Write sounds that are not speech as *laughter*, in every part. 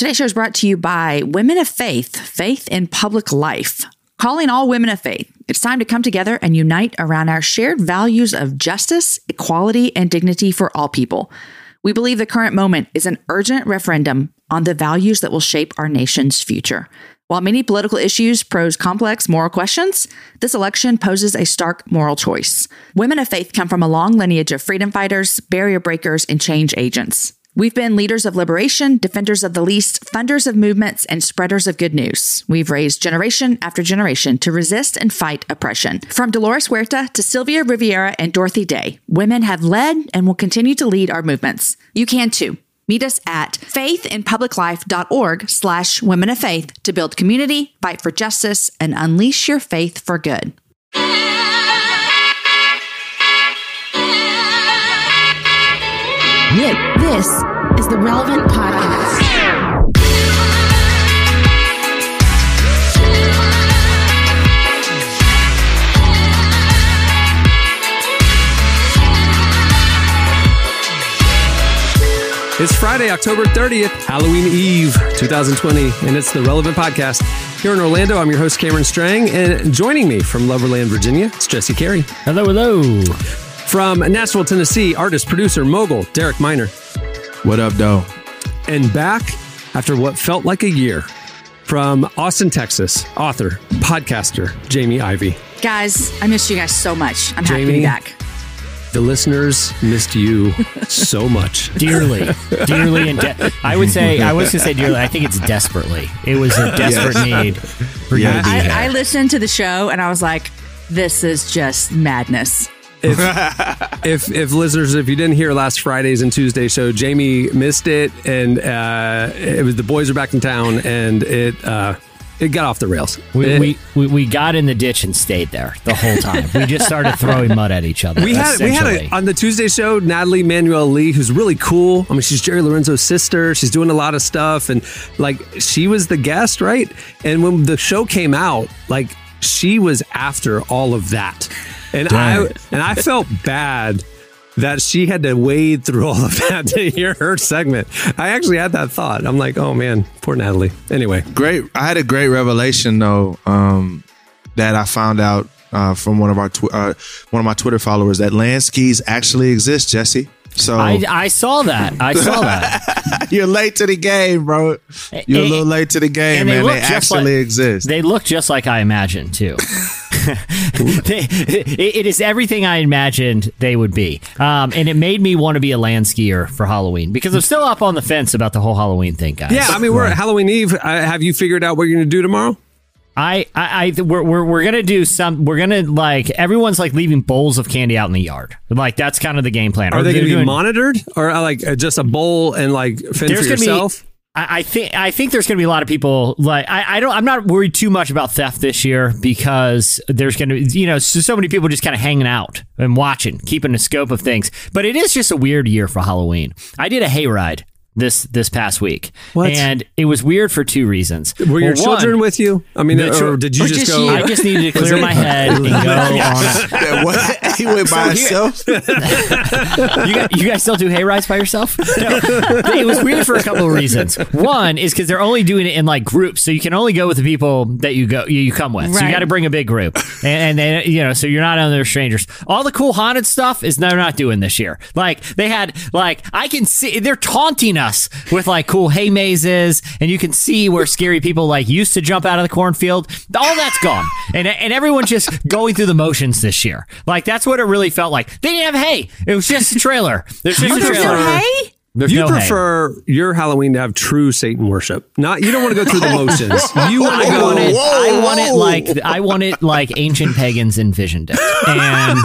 Today's show is brought to you by Women of Faith, Faith in Public Life. Calling all women of faith, it's time to come together and unite around our shared values of justice, equality, and dignity for all people. We believe the current moment is an urgent referendum on the values that will shape our nation's future. While many political issues pose complex moral questions, this election poses a stark moral choice. Women of faith come from a long lineage of freedom fighters, barrier breakers, and change agents. We've been leaders of liberation, defenders of the least, funders of movements, and spreaders of good news. We've raised generation after generation to resist and fight oppression. From Dolores Huerta to Sylvia Rivera and Dorothy Day, women have led and will continue to lead our movements. You can too. Meet us at faithinpubliclife.org slash women of faith to build community, fight for justice, and unleash your faith for good. This is the Relevant Podcast. It's Friday, October 30th, Halloween Eve 2020, and it's the Relevant Podcast. Here in Orlando, I'm your host, Cameron Strang, and joining me from Loverland, Virginia, it's Jesse Carey. Hello, hello. From Nashville, Tennessee, artist, producer, mogul, Derek Minor. What up, though? And back after what felt like a year, from Austin, Texas, author, podcaster, Jamie Ivey. Guys, I missed you guys so much. I'm happy to be back. The listeners missed you so much. *laughs* Dearly, dearly, and de- I would say I was gonna say dearly. I think it's desperately. It was a desperate need for you to be here. I, I listened to the show and I was like, this is just madness. If if listeners, if you didn't hear last Friday's and Tuesday show, Jamie missed it, and uh, it was the boys are back in town, and it uh, it got off the rails. we, It- we, we we got in the ditch and stayed there the whole time. We just started throwing mud at each other. we had we had a, on the Tuesday show Natalie Manuel Lee, who's really cool. I mean, she's Jerry Lorenzo's sister. She's doing a lot of stuff, and like she was the guest, right? And when the show came out, like she was after all of that, and I and I felt bad that she had to wade through all of that to hear her segment. I actually had that thought. I'm like, oh man, poor Natalie. Anyway, Great. I had a great revelation though um, that I found out uh, from one of our tw- uh, one of my Twitter followers that land skis actually exist, Jesse. So I, I saw that. I saw *laughs* that. you're late to the game, bro. You're a little late to the game, And man. look They just actually like- exist. They look just like I imagined too. *laughs* They- it- it is everything I imagined they would be, um, and it made me want to be a land skier for Halloween because I'm still up on the fence about the whole Halloween thing, guys. yeah, I mean, we're at Halloween Eve. Uh, have you figured out what you're going to do tomorrow? I, I, I we're, we're, we're gonna do some. We're gonna like everyone's like leaving bowls of candy out in the yard. Like that's kind of the game plan. Are Or they going they're to be doing- monitored, or uh, like uh, just a bowl and like fend for gonna yourself? I think I think there's going to be a lot of people like I, I don't I'm not worried too much about theft this year because there's going to you know so, so many people just kind of hanging out and watching, keeping the scope of things. But it is just a weird year for Halloween. I did a hayride this this past week, What? and it was weird for two reasons. Were your Well, one, children with you? I mean, The or did you or just, just go? you? I just needed to clear my head *laughs* and go on. A, *laughs* what? he went by *laughs* himself. you, guys, you guys still do hay rides by yourself? No. it was weird for a couple of reasons. One is because they're only doing it in like groups, so you can only go with the people that you go you, you come with. So you got to bring a big group, and, and they, you know, so you're not other strangers. All the cool haunted stuff is they're not doing this year. Like they had like I can see they're taunting us with like cool hay mazes, and you can see where scary people like used to jump out of the cornfield. All that's gone, and and everyone's just going through the motions this year. Like that's what it really felt like. They didn't have hay. It was just a trailer. There's just a There's trailer. no hay? There's you no hay. prefer your Halloween to have true Satan worship. Not you don't want to go through the motions. *laughs* You want I to want it. go. I want it like I want it like ancient pagans envisioned it, and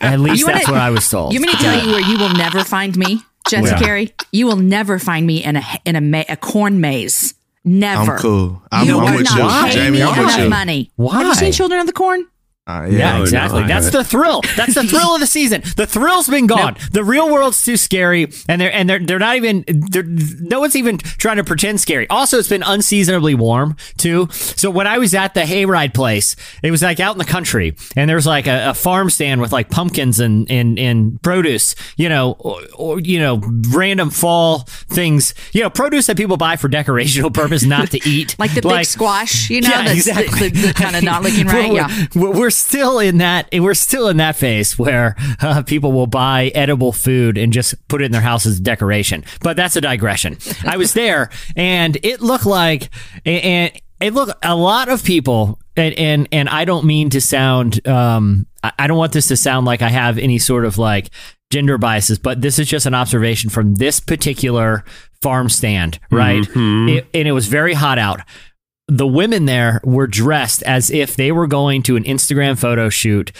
*laughs* at least You that's it- what I was told. You mean to tell you where you will never find me, Jesse Yeah. Carey? You will never find me in a in a, ma- a corn maze. Never. I'm cool. I'm, You I'm would with not you, pay Jamie. I'm with you. money. Why? Have you seen Children of the Corn? Uh, Yeah, no, exactly. I That's haven't. the thrill. That's the thrill of the season. The thrill's been gone. The real world's too scary, and they're and they're they're not even. They're, no one's even trying to pretend scary. Also, it's been unseasonably warm too. So when I was at the hayride place, it was like out in the country, and there was like a, a farm stand with like pumpkins and and and produce. You know, or, or you know, random fall things. You know, produce that people buy for decorational purpose, not to eat. *laughs* Like the big squash, you know, Yeah, that's the- exactly. the, the kind of not looking *laughs* right. We're- yeah. we're, we're still in that. We're still in that phase where uh, people will buy edible food and just put it in their house as decoration. But that's a digression. I was there, and it looked like, and it looked a lot of people. And, and and I don't mean to sound. Um, I, don't want this to sound like I have any sort of like gender biases, but this is just an observation from this particular farm stand, right? It, and it was very hot out the women there were dressed as if they were going to an Instagram photo shoot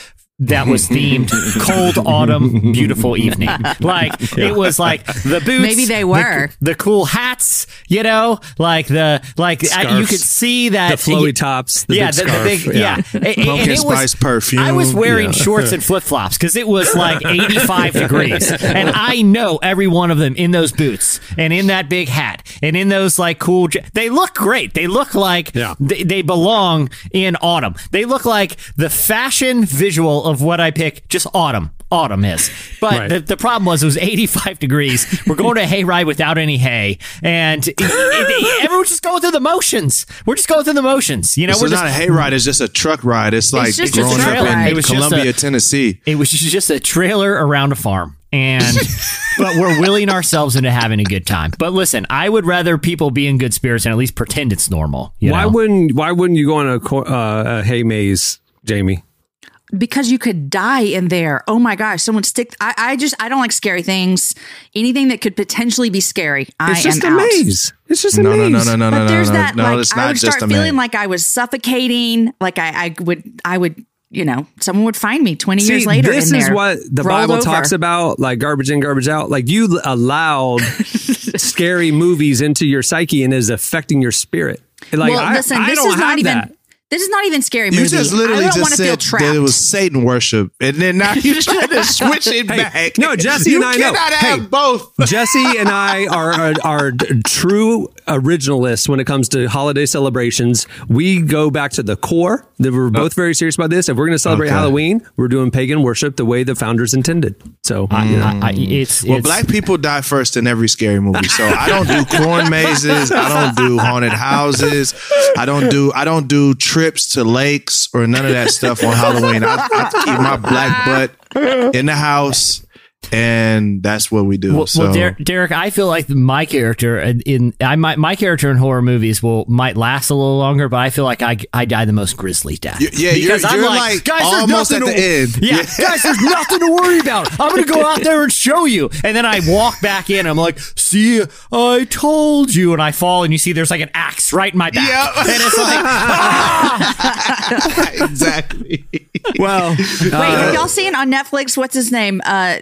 that was themed *laughs* cold autumn beautiful evening *laughs* like it was like the boots Maybe they were. the, cool hats you know like the like I- you could see that The flowy tops, the yeah big the, the big yeah. yeah, And- and Pumpkin it was- spice perfume. I was wearing Yeah. shorts and flip flops because it was like 85 degrees. And I know every one of them in those boots and in that big hat and in those like cool, they look great. They look like Yeah. they, they belong in autumn. They look like the fashion visual of what I pick, just autumn. Autumn is. But Right. the, the problem was it was 85 degrees. We're going to a hayride without any hay. And it, it, everyone's just going through the motions. We're just going through the motions. You know, It's we're not just, a hayride. It's just a truck ride. It's like just growing truck up in It was Columbia, a- Tennessee. It was just a trailer around a farm. And *laughs* but we're willing ourselves into having a good time. But listen, I would rather people be in good spirits and at least pretend it's normal. You Why know? wouldn't Why wouldn't you go on a, uh, a hay maze, Jamie? Because you could die in there. Oh my gosh, someone stick. I, I just I don't like scary things. Anything that could potentially be scary, I It's just am a out. maze. It's just a No, no, maze. no, no, no, But no, there's no, that no. like it's I would start feeling like I was suffocating. Like I, I would I would you know someone would find me 20 years later. this in is what the Bible over. talks about, like garbage in, garbage out. Like you allowed *laughs* scary movies into your psyche and is affecting your spirit. Like well, I, listen, I this don't is not even. that. This is not even scary You movie. just I literally don't want just to feel said trapped. that it was Satan worship, and then now you're *laughs* trying to switch it back. no, Jesse and I know. cannot have Hey, both. *laughs* Jesse and I are, are are true originalists when it comes to holiday celebrations. We go back to the core. That we're both very serious about this. If we're going to celebrate Okay. Halloween, we're doing pagan worship the way the founders intended. So you know. I, I, it's, Well, it's black people die first in every scary movie. So I don't do *laughs* corn mazes. I don't do haunted houses. I don't do I don't do trips to lakes or none of that stuff on Halloween. I, I keep my black butt in the house, and that's what we do. Well, so well Der- Derek, I feel like my character in, in I might my character in horror movies will might last a little longer, but I feel like I I die the most grisly death. Y- yeah, you're- Because I'm you're, like, there's almost nothing at to- the end. Yeah, Yeah. guys, there's nothing to worry about. I'm gonna go *laughs* out there and show you, and then I walk back in. I'm like, see, I told you, and I fall, and you see there's like an axe right in my back, Yep. and it's like, *laughs* exactly. well, Wait, have y'all seen on Netflix? What's his name? Uh,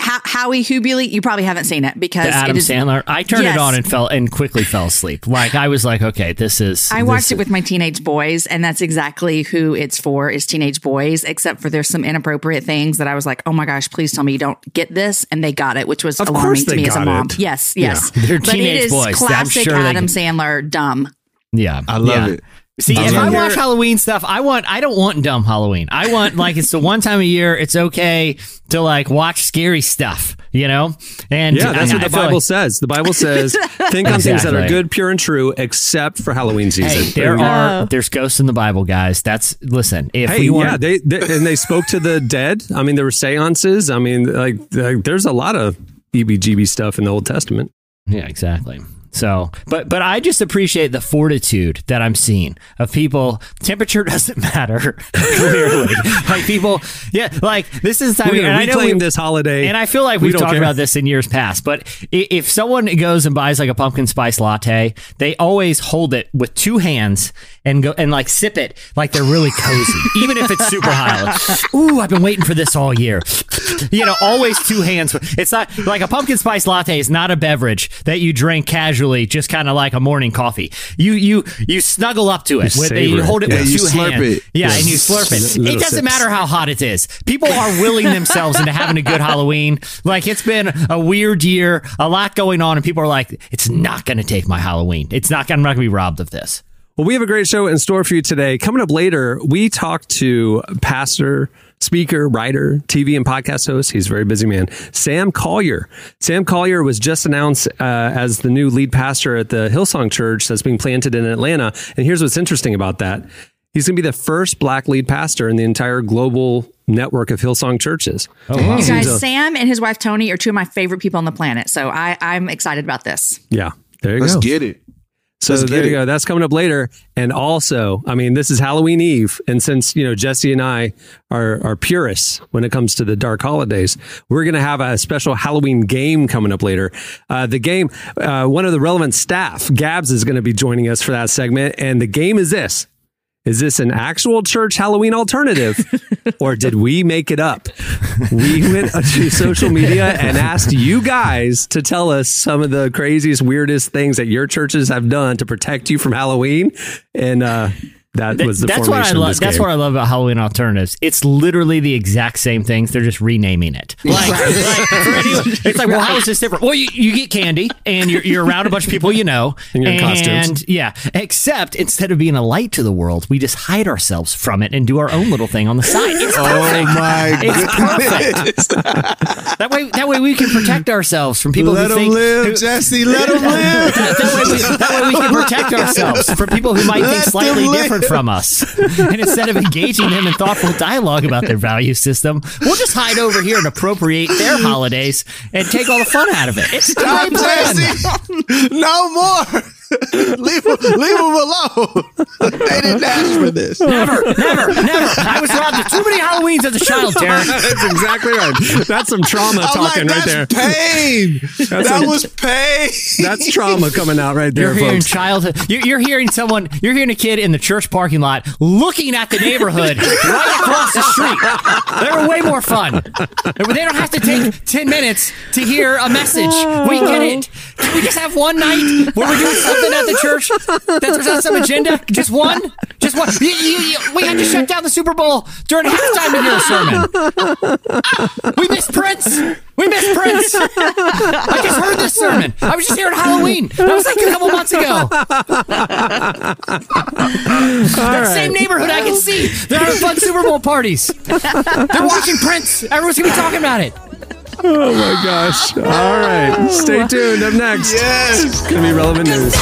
Ho- Howie Hubely. You probably haven't seen it because the Adam it is, Sandler. I turned Yes. it on and fell and quickly fell asleep. Like I was like, okay, this is. I this watched is- it with my teenage boys, and that's exactly who it's for is teenage boys. Except for there's some inappropriate things that I was like, oh my gosh, please tell me you don't get this, and they got it, which was Of alarming to me as a mom. it. Yes, Yeah. yes, *laughs* They're but it teenage is boys. I'm classic sure they Adam can- Sandler dumb. Yeah, I love yeah. it. See, if I watch Halloween stuff, I want I don't want dumb Halloween. I want like it's the one time a year it's okay to like watch scary stuff, you know? And yeah, that's I- what the Bible like- says. The Bible says *laughs* think on things that are good, pure, and true, except for Halloween season. Hey, there you are there's ghosts in the Bible, guys. That's listen. If Hey, we want, yeah, they, they and they spoke to the dead. I mean, there were seances. I mean, like, like there's a lot of EBGB stuff in the Old Testament. Yeah, exactly. So, but but I just appreciate the fortitude that I'm seeing of people. Temperature *laughs* doesn't matter *laughs* clearly. like people, yeah, like this is the time. We're gonna reclaim we- this holiday, And I feel like We we've don't talked care. about this in years past, but if someone goes and buys like a pumpkin spice latte, they always hold it with two hands and go and like sip it like they're really cozy, *laughs* even if it's super high. Like, Ooh, I've been waiting for this all year. You know, always two hands. It's not like a pumpkin spice latte is not a beverage that you drink casually usually just kind of like a morning coffee. You you you snuggle up to it. You with, you it. hold it Yeah, with you two slurp hands. it. Yeah, Yeah. and you slurp it. Little it doesn't sips. matter how hot it is. People are willing themselves into having a good Halloween. Like it's been a weird year, a lot going on, and people are like, it's not going to take my Halloween. It's not. I'm not going to be robbed of this. Well, we have a great show in store for you today. Coming up later, we talk to pastor, speaker, writer, TV and podcast host. He's a very busy man. Sam Collier. Sam Collier was just announced uh, as the new lead pastor at the Hillsong Church that's being planted in Atlanta. And here's what's interesting about that. He's going to be the first black lead pastor in the entire global network of Hillsong churches. Oh, wow. You guys, Sam and his wife Toni are two of my favorite people on the planet. So I, I'm excited about this. Yeah. There you go. Let's go. get it. So Let's there you go. That's coming up later. And also, I mean, this is Halloween Eve. And since, you know, Jesse and I are, are purists when it comes to the dark holidays, we're going to have a special Halloween game coming up later. Uh, the game, uh, one of the relevant staff, Gabs, is going to be joining us for that segment. And the game is this. Is this an actual church Halloween alternative *laughs* or did we make it up? We went to social media and asked you guys to tell us some of the craziest, weirdest things that your churches have done to protect you from Halloween. And uh, that was the that's what I formation of love. this That's what I love about Halloween alternatives. It's literally the exact same things. They're just renaming it. Like, like, anyone- *laughs* it's like, well, how is this different? Well, you, you get candy and you're, you're around a bunch of people you know, And you're in costumes. yeah. Except instead of being a light to the world, we just hide ourselves from it and do our own little thing on the side. It's *laughs* Oh perfect. my It's perfect. that way, that way we can protect ourselves from people Let who them think. live, who- Jesse. Let *laughs* them live. that, that way we, that way we can protect ourselves from people who might think Let them slightly different from us. *laughs* And instead of engaging them in thoughtful dialogue about their value system, we'll just hide over here and appropriate their holidays and take all the fun out of it. It's Stop, plan. *laughs* No more. *laughs* leave, them, leave them alone. *laughs* they didn't ask for this. Never, never, never. I was robbed of too many Halloweens as a child, Derek. That's exactly right. That's some trauma I'm talking like, right there. *laughs* that's pain. that some- was pain. That's trauma coming out right there, You're hearing folks. childhood. You're, you're hearing someone. You're hearing a kid in the church parking lot looking at the neighborhood right across the street. They're way more fun. They don't have to take ten minutes to hear a message. We get it. Can we just have one night where we're doing something at the church that there's not some agenda? Just one. Just one. You- you- you- we had to shut down the Super Bowl during halftime to hear a sermon. Ah, we missed Prince. We missed Prince. I just heard this sermon. I was just here at Halloween. That was like a couple months ago. that same neighborhood I can see. They're having fun Super Bowl parties. They're watching Prince. Everyone's gonna be talking about it. Oh my gosh. All right. Stay tuned. Up next. Yes. It's going to be relevant news.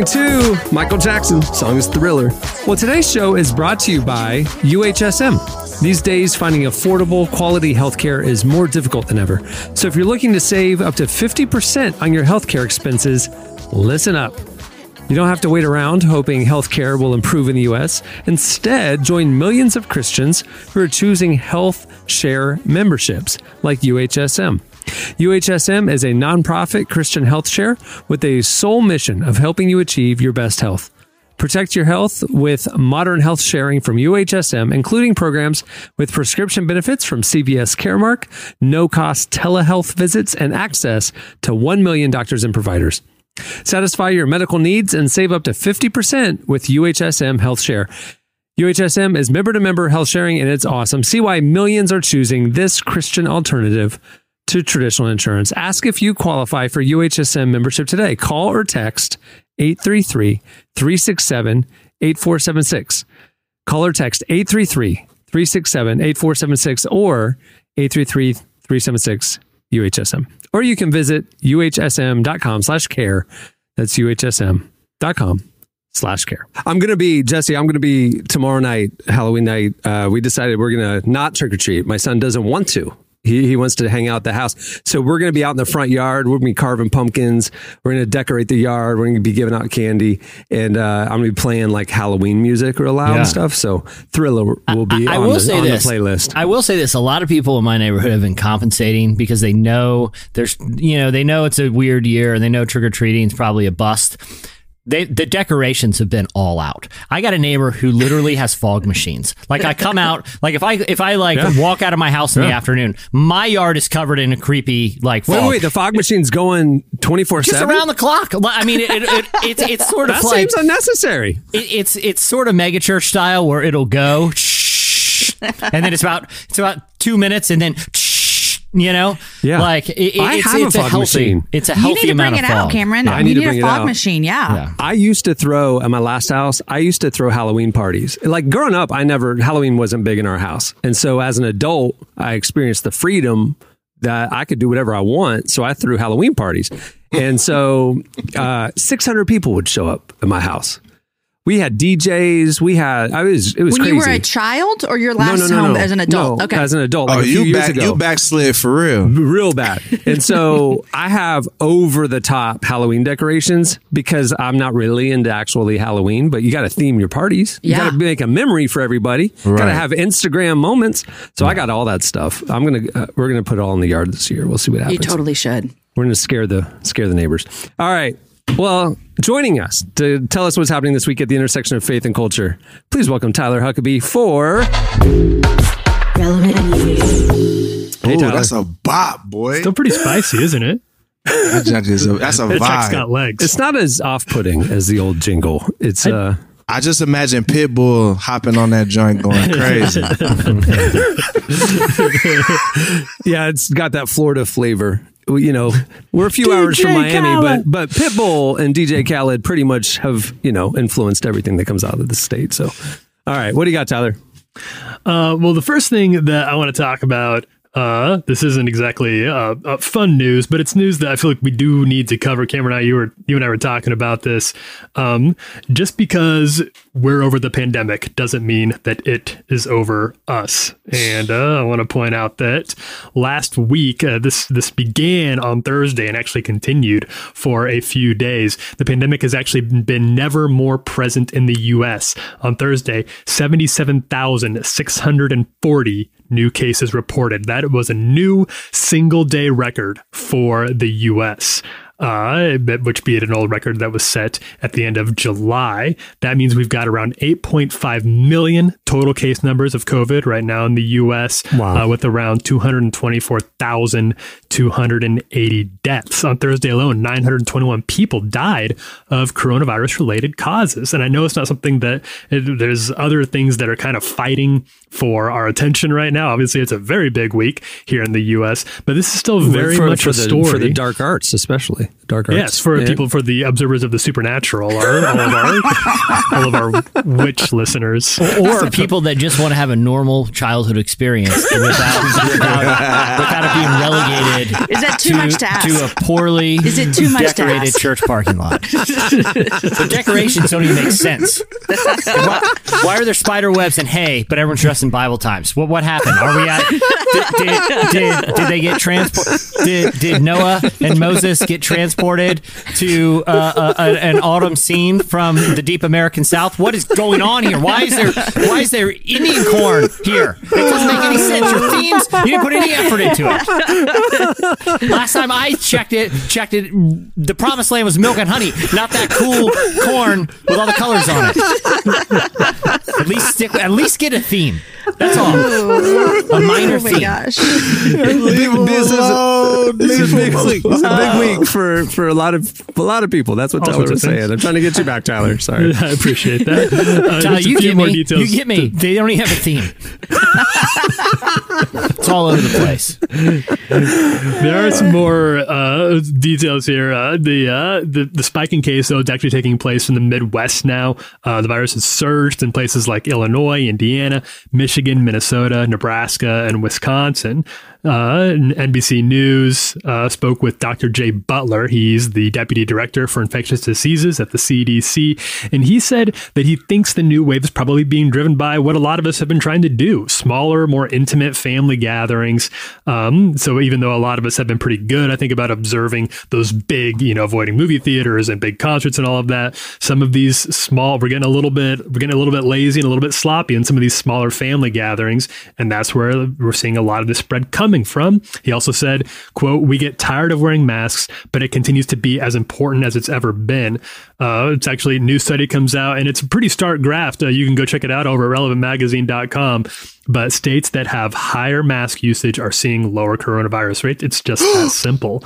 Listening to Michael Jackson. Song is Thriller. Well, today's show is brought to you by UHSM. These days, finding affordable, quality healthcare is more difficult than ever. So, if you're looking to save up to 50% on your healthcare expenses, listen up. You don't have to wait around hoping healthcare will improve in the U.S. Instead, join millions of Christians who are choosing health share memberships like UHSM. UHSM is a nonprofit Christian health share with a sole mission of helping you achieve your best health. Protect your health with modern health sharing from UHSM, including programs with prescription benefits from CVS Caremark, no cost telehealth visits, and access to 1 million doctors and providers. Satisfy your medical needs and save up to 50% with UHSM Health Share. UHSM is member to member health sharing and it's awesome. See why millions are choosing this Christian alternative to traditional insurance. Ask if you qualify for UHSM membership today. Call or text 833 367 8476. Call or text 833 367 8476 or 833 376 UHSM. Or you can visit uhsm.com slash care. That's uhsm.com slash care. I'm going to be, Jesse, I'm going to be tomorrow night, Halloween night. Uh, we decided we're going to not trick or treat. My son doesn't want to. He, he wants to hang out at the house. So we're going to be out in the front yard. We're going to be carving pumpkins. We're going to decorate the yard. We're going to be giving out candy. And uh, I'm going to be playing like Halloween music real loud Yeah. and stuff. So Thriller will be I on, will the, say on this. the playlist. I will say this. A lot of people in my neighborhood have been compensating because they know there's, you know, they know it's a weird year and they know trick or treating is probably a bust. They, the decorations have been all out. I got a neighbor who literally has fog machines. Like I come out, like if I if I like walk out of my house in the afternoon, my yard is covered in a creepy like Wait, fog. wait, the fog machine's going 24 just 7? around the clock. I mean, it, it, it, it's it's sort of That like seems unnecessary. it, it's it's sort of megachurch style where it'll go shh, *laughs* and then it's about it's about two minutes and then you know Yeah. like it, it- I it's, have a it's fog healthy machine. it's a You healthy need to amount bring it of out, fog. Cameron. Yeah, I you need to bring a it fog out. machine. Yeah. Yeah. I used to throw at my last house. I used to throw Halloween parties. Like growing up, I never Halloween wasn't big in our house, and so as an adult, I experienced the freedom that I could do whatever I want. So I threw Halloween parties, and so uh, 600 people would show up at my house. We had DJs. We had. I was. It was When crazy. you were a child or your no, last no, no, home no. as an adult? No, okay. as an adult. Oh, a few you years back you backslid for real. *laughs* real bad. And so *laughs* I have over the top Halloween decorations because I'm not really into actually Halloween, but you got to theme your parties. You Yeah. got to make a memory for everybody. Right. Got to have Instagram moments. So I got all that stuff. I'm going to, uh, we're going to put it all in the yard this year. We'll see what happens. you totally should. We're going to scare the, scare the neighbors. All right. Well, joining us to tell us what's happening this week at the intersection of faith and culture, please welcome Tyler Huckabee for. Relevant news. Hey, Ooh, Tyler. that's a bop, boy. Still pretty spicy, isn't it? That junk is a, that's a *laughs* That truck's vibe. got legs. It's not as off putting as the old jingle. It's, uh, I just imagine Pitbull hopping on that joint going *laughs* crazy. *laughs* Yeah, it's got that Florida flavor. You know, we're a few *laughs* hours from Miami, Khaled. but but Pitbull and DJ Khaled pretty much have you know influenced everything that comes out of the state. So, all right, what do you got, Tyler? Uh, well, the first thing that I want to talk about, uh, this isn't exactly uh, uh, fun news, but it's news that I feel like we do need to cover. Cameron and I, you were you and I were talking about this. Um, just because we're over the pandemic doesn't mean that it is over us. And uh, I want to point out that last week, uh, this this began on Thursday and actually continued for a few days. The pandemic has actually been never more present in the U.S. On Thursday, seventy-seven thousand six hundred and forty new cases reported. That was a new single day record for the U.S. Uh, which be it an old record that was set at the end of July. That means we've got around 8.5 million total case numbers of COVID right now in the U.S. Wow. Uh, with around 224,280 deaths. On Thursday alone, 921 people died of coronavirus related causes. And I know it's not something that it, there's other things that are kind of fighting for our attention right now. Obviously, it's a very big week here in the U.S., but this is still very for, much for a the, story for the dark arts, especially dark arts. Yes, for Yeah. people, for the observers of the supernatural, or all of our, *laughs* all of our witch listeners. or people that just want to have a normal childhood experience without without, without it being relegated Is that too much to ask? to a poorly Is it too much to decorated ask? church parking lot. *laughs* the decorations don't even make sense. Why, why are there spider webs and hay, but everyone's dressed in Bible times? What what happened? Are we at? Did, did, did, did they get transported? Did, did Noah and Moses get transported to uh, a, a- an autumn scene from the deep American South? What is going on here? Why is there why is there Indian corn here? It doesn't make any sense. Your themes, you didn't put any effort into it. Last time I checked it, checked it, the promised land was milk and honey, not that cool corn with all the colors on it. At least stick. At least get a theme. That's all. A minor Oh my theme. gosh. Big- this is a, this is a big week. This is a big week for for a lot of a lot of people. That's what All Tyler was saying. I'm trying to get you back, Tyler. *laughs* Sorry. I appreciate that. *laughs* Uh, Tyler, just a you get more me. details. You get me. They don't even have a theme. it's all over the place. There are some more uh, details here. Uh, the, uh, the the spike in case, though, is actually taking place in the Midwest now. Uh, the virus has surged in places like Illinois, Indiana, Michigan, Minnesota, Nebraska, and Wisconsin. Uh, NBC News uh, spoke with Dr. Jay Butler. He's the deputy director for infectious diseases at the CDC, and he said that he thinks the new wave is probably being driven by what a lot of us have been trying to do: smaller, more intimate family gatherings. Um, so even though a lot of us have been pretty good, I think about observing those big, you know, avoiding movie theaters and big concerts and all of that. Some of these small, we're getting a little bit, we're getting a little bit lazy and a little bit sloppy in some of these smaller family gatherings, and that's where we're seeing a lot of this spread coming from. He also said, "quote We get tired of wearing masks, but it continues to be as important as it's ever been." Uh, it's actually a new study comes out, and it's a pretty stark graph. Uh, you can go check it out over at relevantmagazine.com. But states that have higher mask usage are seeing lower coronavirus rates. It's just that *gasps* simple,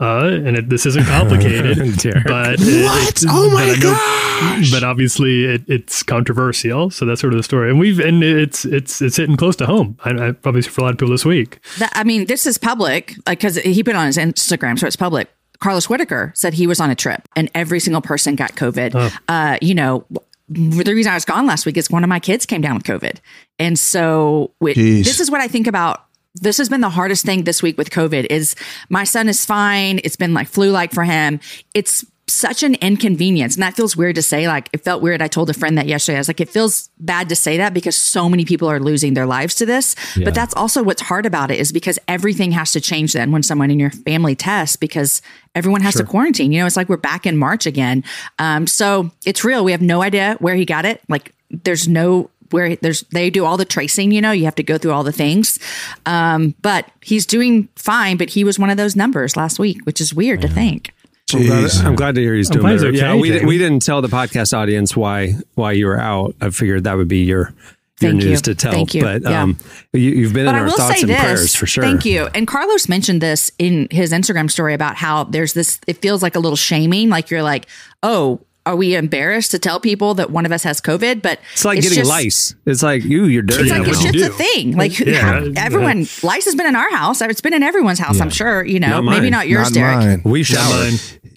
uh, and it, this isn't complicated. *laughs* But it- What? it's- Oh my God gosh. But obviously, it, it's controversial. So that's sort of the story, and we've and it's it's it's hitting close to home. I, I probably for a lot of people this week. That, I mean, this is public, like because he put it on his Instagram, so it's public. Carlos Whitaker said he was on a trip, and every single person got COVID. Uh, you know, the reason I was gone last week is one of my kids came down with COVID, and so Jeez. this is what I think about. This has been the hardest thing this week with COVID. Is my son is fine. It's been like flu like for him. It's such an inconvenience. And that feels weird to say. Like, it felt weird. I told a friend that yesterday. I was like, it feels bad to say that because so many people are losing their lives to this. But that's also what's hard about it is because everything has to change then when someone in your family tests because everyone has to quarantine. You know, it's like we're back in March again. Um, so it's real. We have no idea where he got it. Like, there's no where there's they do all the tracing you know you have to go through all the things um but he's doing fine but he was one of those numbers last week which is weird to think I'm glad, Jeez. I'm glad to hear he's doing glad he's better. yeah, we, Jamie. we didn't tell the podcast audience why why you were out. I figured that would be your your Thank you. news to tell. Thank you. But Yeah. um, you, you've been but in I our thoughts and this. prayers for sure. Thank you. And Carlos mentioned this in his Instagram story about how there's this. It feels like a little shaming. Like you're like, oh, are we embarrassed to tell people that one of us has COVID? But It's like getting just, lice. It's like you, you're dirty. It's like it's just a thing. Like Yeah, yeah. *laughs* everyone, lice has been in our house. It's been in everyone's house. I'm sure. You know, Not maybe not yours, Not Derek. mine. we shower.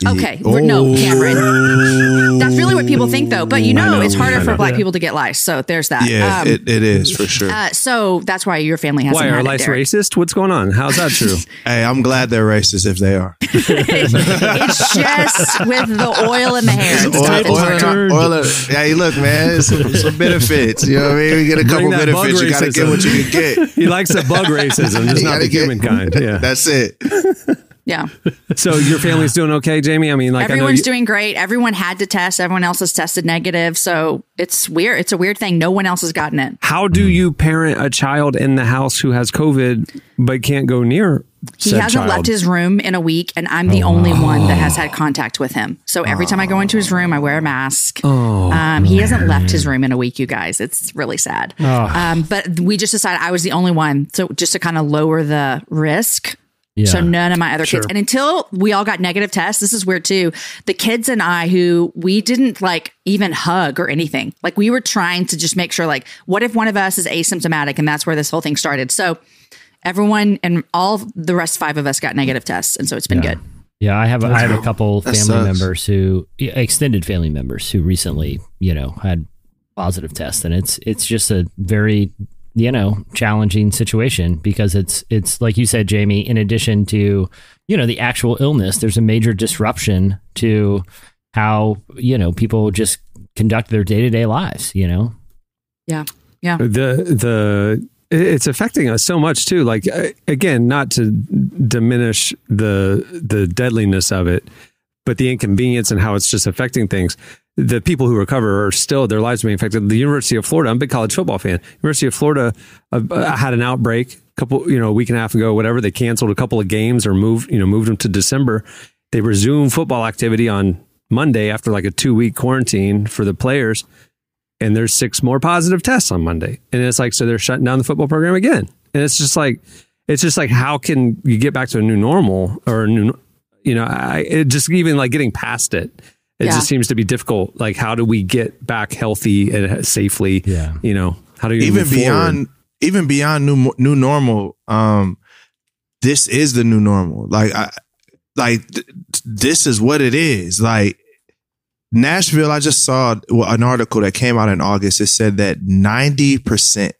Mine. Okay, we're- no, Cameron. That's really what people think, though. But you know, know, it's harder I for know. black people to get lice. So there's that. Yeah, Um, it, it is for sure. uh, so that's why your family hasn't Why are lice Derek. racist? What's going on? How's that true? *laughs* hey, I'm glad they're racist if they are. *laughs* it's just with the oil in the hair. It's oil, not the oil, tartar. oil, oil, hey, look, man, it's some, some benefits. You know what I mean? We get a couple that benefits. You got to get what you can get. *laughs* he likes the bug racism, just not the get- humankind. Yeah. That's it. Yeah. *laughs* So your family's doing okay, Jamie? I mean, like Everyone's you, doing great. Everyone had to test. Everyone else has tested negative. So it's weird. It's a weird thing. No one else has gotten it. how do you parent a child in the house who has COVID but can't go near? He hasn't child? left his room in a week, and I'm the only one that has had contact with him. So every time I go into his room, I wear a mask. um, he hasn't left his room in a week, you guys. It's really sad. Um, but we just decided I was the only one. So just to kind of lower the risk. So none of my other kids. And until we all got negative tests, this is weird too. The kids and I who we didn't like even hug or anything. Like we were trying to just make sure like what if one of us is asymptomatic and that's where this whole thing started. So everyone and all the rest five of us got negative tests and so it's been good. Yeah, I have I have a couple That family sucks. members who extended family members who recently, you know, had positive tests and it's it's just a very you know challenging situation because it's it's like you said Jamie in addition to you know the actual illness there's a major disruption to how you know people just conduct their day-to-day lives you know Yeah. Yeah. the the it's affecting us so much too like uh, again not to diminish the the deadliness of it but the inconvenience and how it's just affecting things the people who recover are still their lives being affected. The university of florida i'm a big college football fan. University of florida uh, had an outbreak a couple you know a week and a half ago whatever. They canceled a couple of games or moved you know moved them to december. They resumed football activity on monday after like a two week quarantine for the players and there's six more positive tests on Monday. And it's like, so they're shutting down the football program again. And it's just like, it's just like, how can you get back to a new normal or a new, you know, I, it just even like getting past it, it Yeah. just seems to be difficult. Like, how do we get back healthy and safely? Yeah. You know, how do you even move forward? beyond even beyond new new normal um this is the new normal like i like th- this is what it is like nashville i just saw an article that came out in august it said that 90%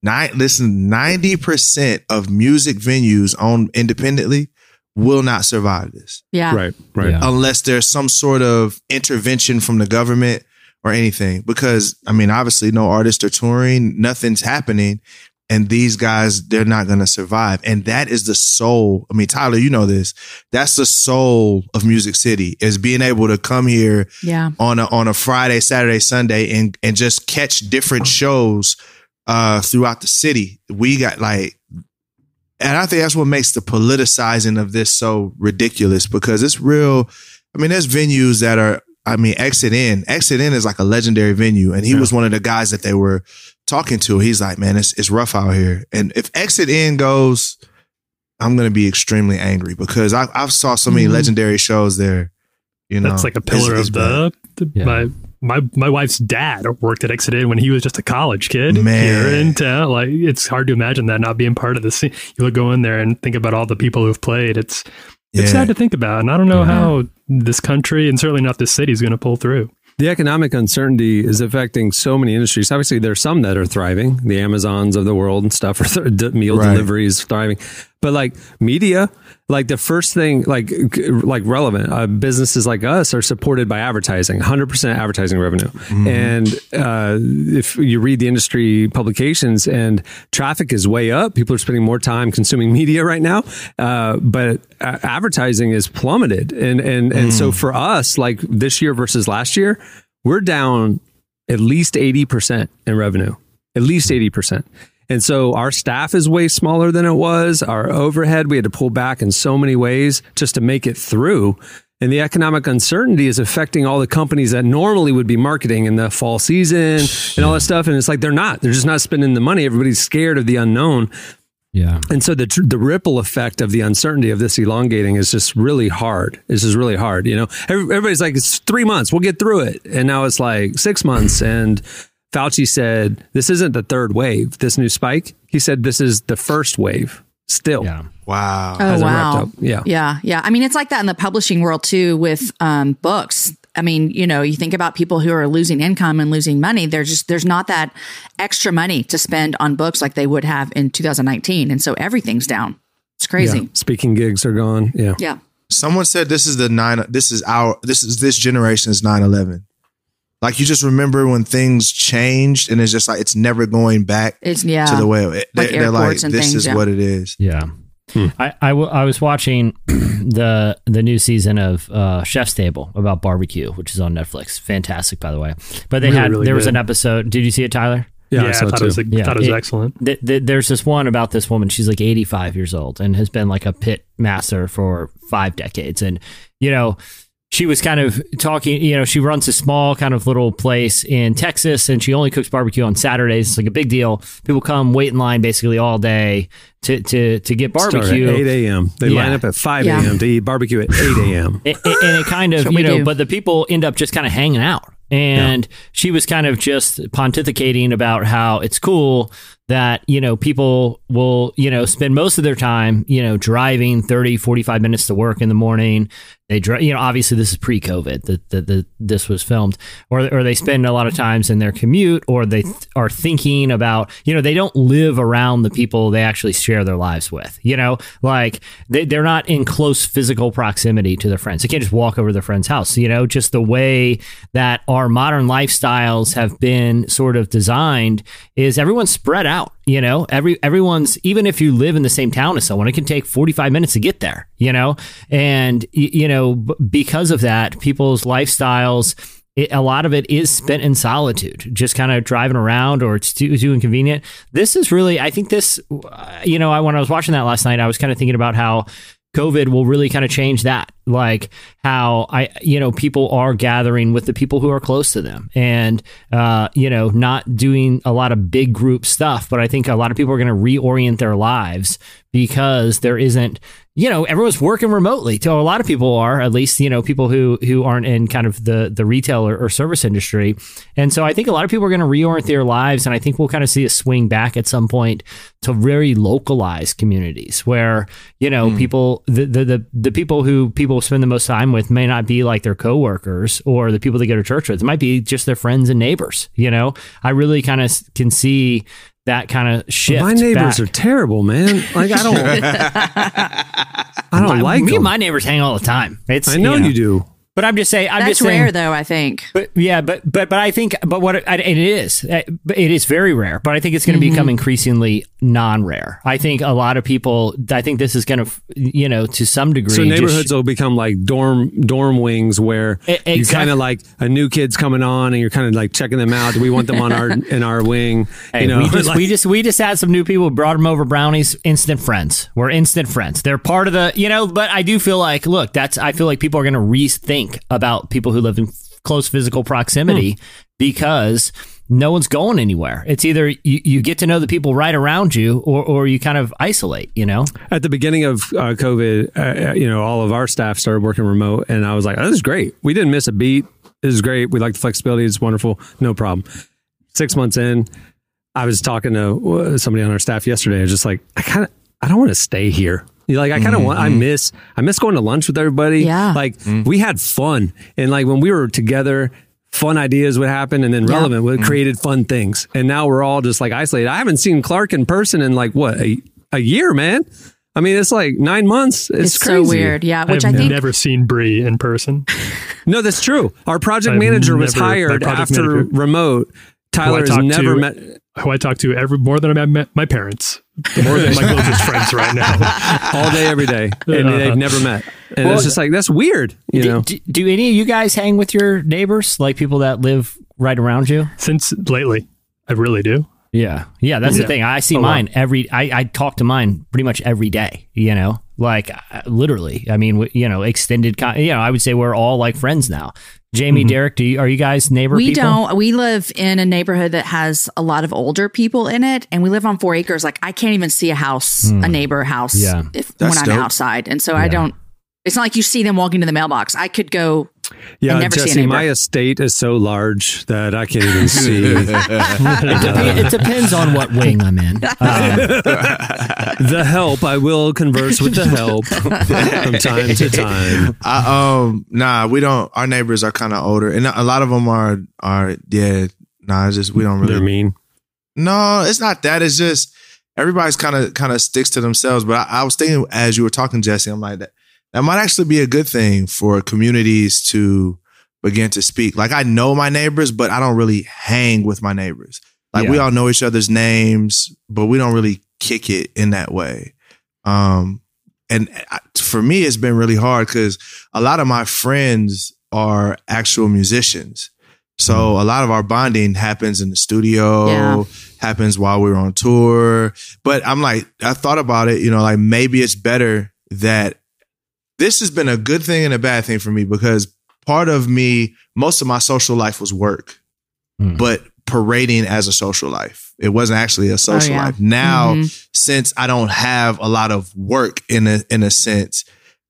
Nine, listen, 90% of music venues owned independently will not survive this Yeah. Right. Right. Yeah. unless there's some sort of intervention from the government or anything. Because, I mean, obviously, no artists are touring, nothing's happening. And these guys, they're not going to survive. And that is the soul. I mean, Tyler, you know this. That's the soul of Music City is being able to come here Yeah. on a on a Friday, Saturday, Sunday, and and just catch different shows uh throughout the city. We got like, and I think that's what makes the politicizing of this so ridiculous because it's real. I mean, there's venues that are. I mean, Exit In. Exit In is like a legendary venue, and he was one of the guys that they were talking to. He's like, man, it's it's rough out here, and if Exit In goes. I'm gonna be extremely angry because I I saw so many Mhm. legendary shows there. You know, That's like a It's- pillar it's of bad. the, the Yeah. my my my wife's dad worked at Exit In when he was just a college kid Man. here in town. Like it's hard to imagine that not being part of the scene. You look go in there and think about all the people who've played. It's it's Yeah. sad to think about, and I don't know Yeah. how this country and certainly not this city is going to pull through. The economic uncertainty is affecting so many industries. Obviously, there's some that are thriving. The Amazons of the world and stuff are th- meal Right. delivery is thriving. But like media, like the first thing, like like relevant uh, businesses like us are supported by advertising, 100% advertising revenue. And uh, if you read the industry publications, and traffic is way up, people are spending more time consuming media right now. Uh, but uh, advertising is plummeted, and and and so for us, like this year versus last year, we're down at least 80% in revenue, at least 80%. And so our staff is way smaller than it was. Our overhead, we had to pull back in so many ways just to make it through. And the economic uncertainty is affecting all the companies that normally would be marketing in the fall season and all that stuff. And it's like they're not, they're just not spending the money. Everybody's scared of the unknown. Yeah. And so the the ripple effect of the uncertainty of this elongating is just really hard. This is really hard. You know, everybody's like, it's three months, we'll get through it, and now it's like six months. And Fauci said, this isn't the third wave. This new spike, he said, this is the first wave. Still, Yeah. Wow. Oh wow. Yeah. Yeah. Yeah. I mean, it's like that in the publishing world too with um, books. I mean, you know, you think about people who are losing income and losing money. There's just there's not that extra money to spend on books like they would have in 2019, and so everything's down. It's crazy. Yeah. Speaking gigs are gone. Yeah. Yeah. Someone said this is the nine. This is our. This is this generation's 9-11. Like you just remember when things changed, and it's just like it's never going back It's yeah. to the way it, Like they, are like this things, is yeah. what it is. Yeah. I, I, w- I was watching *clears throat* the the new season of uh, Chef's Table about barbecue, which is on Netflix. Fantastic, by the way. But they Really, had really there was an episode. Did you see it, Tyler? Yeah, I I, saw it thought it was, I Yeah, thought it was it- excellent. Th- th- there's this one about this woman. She's like 85 years old and has been like a pit master for five decades. And, you know, she was kind of talking, you know, she runs a small kind of little place in Texas and she only cooks barbecue on Saturdays. It's like a big deal. People come wait in line basically all day to, to, to get Start at barbecue. 8 a.m. They Yeah. line up at 5 Yeah. a.m. to eat barbecue at 8 a.m. and, and it kind of you know do. but the people end up just kind of hanging out and she was kind of just pontificating about how it's cool that you know people will you know spend most of their time you know driving 30 45 minutes to work in the morning they you know obviously this is pre-covid that that that this was filmed or or they spend a lot of times in their commute or they th- are thinking about you know they don't live around the people they actually share their lives with you know? Like they, they're not in close physical proximity to their friends. They can't just walk over to their friend's house you know? Just the way that our modern lifestyles have been sort of designed is everyone's spread out you know every everyone's even if you live in the same town as someone it can take 45 minutes to get there you know and you know because of that people's lifestyles it, a lot of it is spent in solitude, just kind of driving around, or it's too, too inconvenient. This is really, I think this, uh, you know, I, when I was watching that last night, I was kind of thinking about how COVID will really kind of change that. Like how I, you know, people are gathering with the people who are close to them and, uh, you know, not doing a lot of big group stuff. But I think a lot of people are going to reorient their lives because there isn't, you know, everyone's working remotely. So a lot of people are, at least, you know, people who who aren't in kind of the the retail or, or service industry. And so I think a lot of people are going to reorient their lives, and I think we'll kind of see a swing back at some point to very localized communities where you know hmm. people the, the the the people who people spend the most time with may not be like their coworkers or the people they go to church with. It might be just their friends and neighbors. You know, I really kind of can see that kind of shift. My neighbors back. are terrible, man. Like I don't, *laughs* I don't My- like me them. and my neighbors hang all the time. It's I know you, you do. But I'm just saying. I'm That's just saying, rare, though. I think. But yeah, but but but I think but what it, and it is but it is very rare. But I think it's going to Mm-hmm. become increasingly non-rare. I think a lot of people. I think this is going to you know to some degree. So just- neighborhoods will become like dorm dorm wings where E- you exact- kind of like a new kid's coming on and you're kind of like checking them out. Do we want them on our in our wing? Hey, you know, we *laughs* just like- we just we just had some new people brought them over brownies instant friends we're instant friends they're part of the you know but i do feel like look that's i feel like people are going to rethink about people who live in close physical proximity Hmm. because no one's going anywhere it's either you, you get to know the people right around you or, or you kind of isolate you know at the beginning of uh, COVID, uh, you know, all of our staff started working remote, and I was like, oh, "This is great. We didn't miss a beat. This is great. We like the flexibility. It's wonderful. No problem." Six months in, I was talking to uh, somebody on our staff yesterday. I was just like, "I kind of, I don't want to stay here." You're Like I kind of want, I mm-hmm. miss, I miss going to lunch with everybody. Yeah. like mm-hmm. we had fun, and like when we were together, fun ideas would happen, and then Yeah. relevant would mm-hmm. created fun things. And now we're all just like isolated. I haven't seen Clark in person in like what a, a year, man. I mean, it's like nine months. It's, It's, crazy. so weird. Yeah, which I I've think never seen Bree in person. *laughs* No, that's true. Our project I've manager was never- hired after manager- remote. Tyler has never to- met. Who I talk to every more than I met my parents, more than my *laughs* closest friends right now. *laughs* all day, every day, and Uh-huh. they've never met. And it's just like that's weird, you do, know. do, do any of you guys hang with your neighbors like people that live right around you Since lately, I really do. Yeah, yeah, that's Yeah. the thing. I see Oh, wow. mine every. I, I talk to mine pretty much every day. You know, like uh, literally. I mean, you know, extended. Con- you know, I would say we're all like friends now. Jamie, mm-hmm. Derek, do you, are you guys neighbor? we people? don't. We live in a neighborhood that has a lot of older people in it, and we live on four acres. Like I can't even see a house, a hmm. neighbor house, Yeah. if That's when I'm dope. outside, and so I don't. It's not like you see them walking to the mailbox. I could go. Yeah, never Jesse, my estate is so large that I can't even see. *laughs* It, dep- it depends on what wing I'm in. *laughs* Um, the help. I will converse with the help from time to time. I, um, nah, we don't. Our neighbors are kind of older, and a lot of them are are yeah. Nah, it's just we don't really. They're really. mean. No, it's not that. It's just everybody's kind of kind of sticks to themselves. But I, I was thinking as you were talking, Jesse, I'm like that. That might actually be a good thing for communities to begin to speak. Like I know my neighbors, but I don't really hang with my neighbors. Like we all know each other's names, but we don't really kick it in that way. Um, and I- for me, it's been really hard because a lot of my friends are actual musicians. So a lot of our bonding happens in the studio, Yeah. happens while we're on tour. But I'm like, I thought about it, you know, like maybe it's better that this has been a good thing and a bad thing for me because part of me, most of my social life was work, Hmm. but parading as a social life. It wasn't actually a social yeah. life. Now, Mhm. since I don't have a lot of work in a in a sense,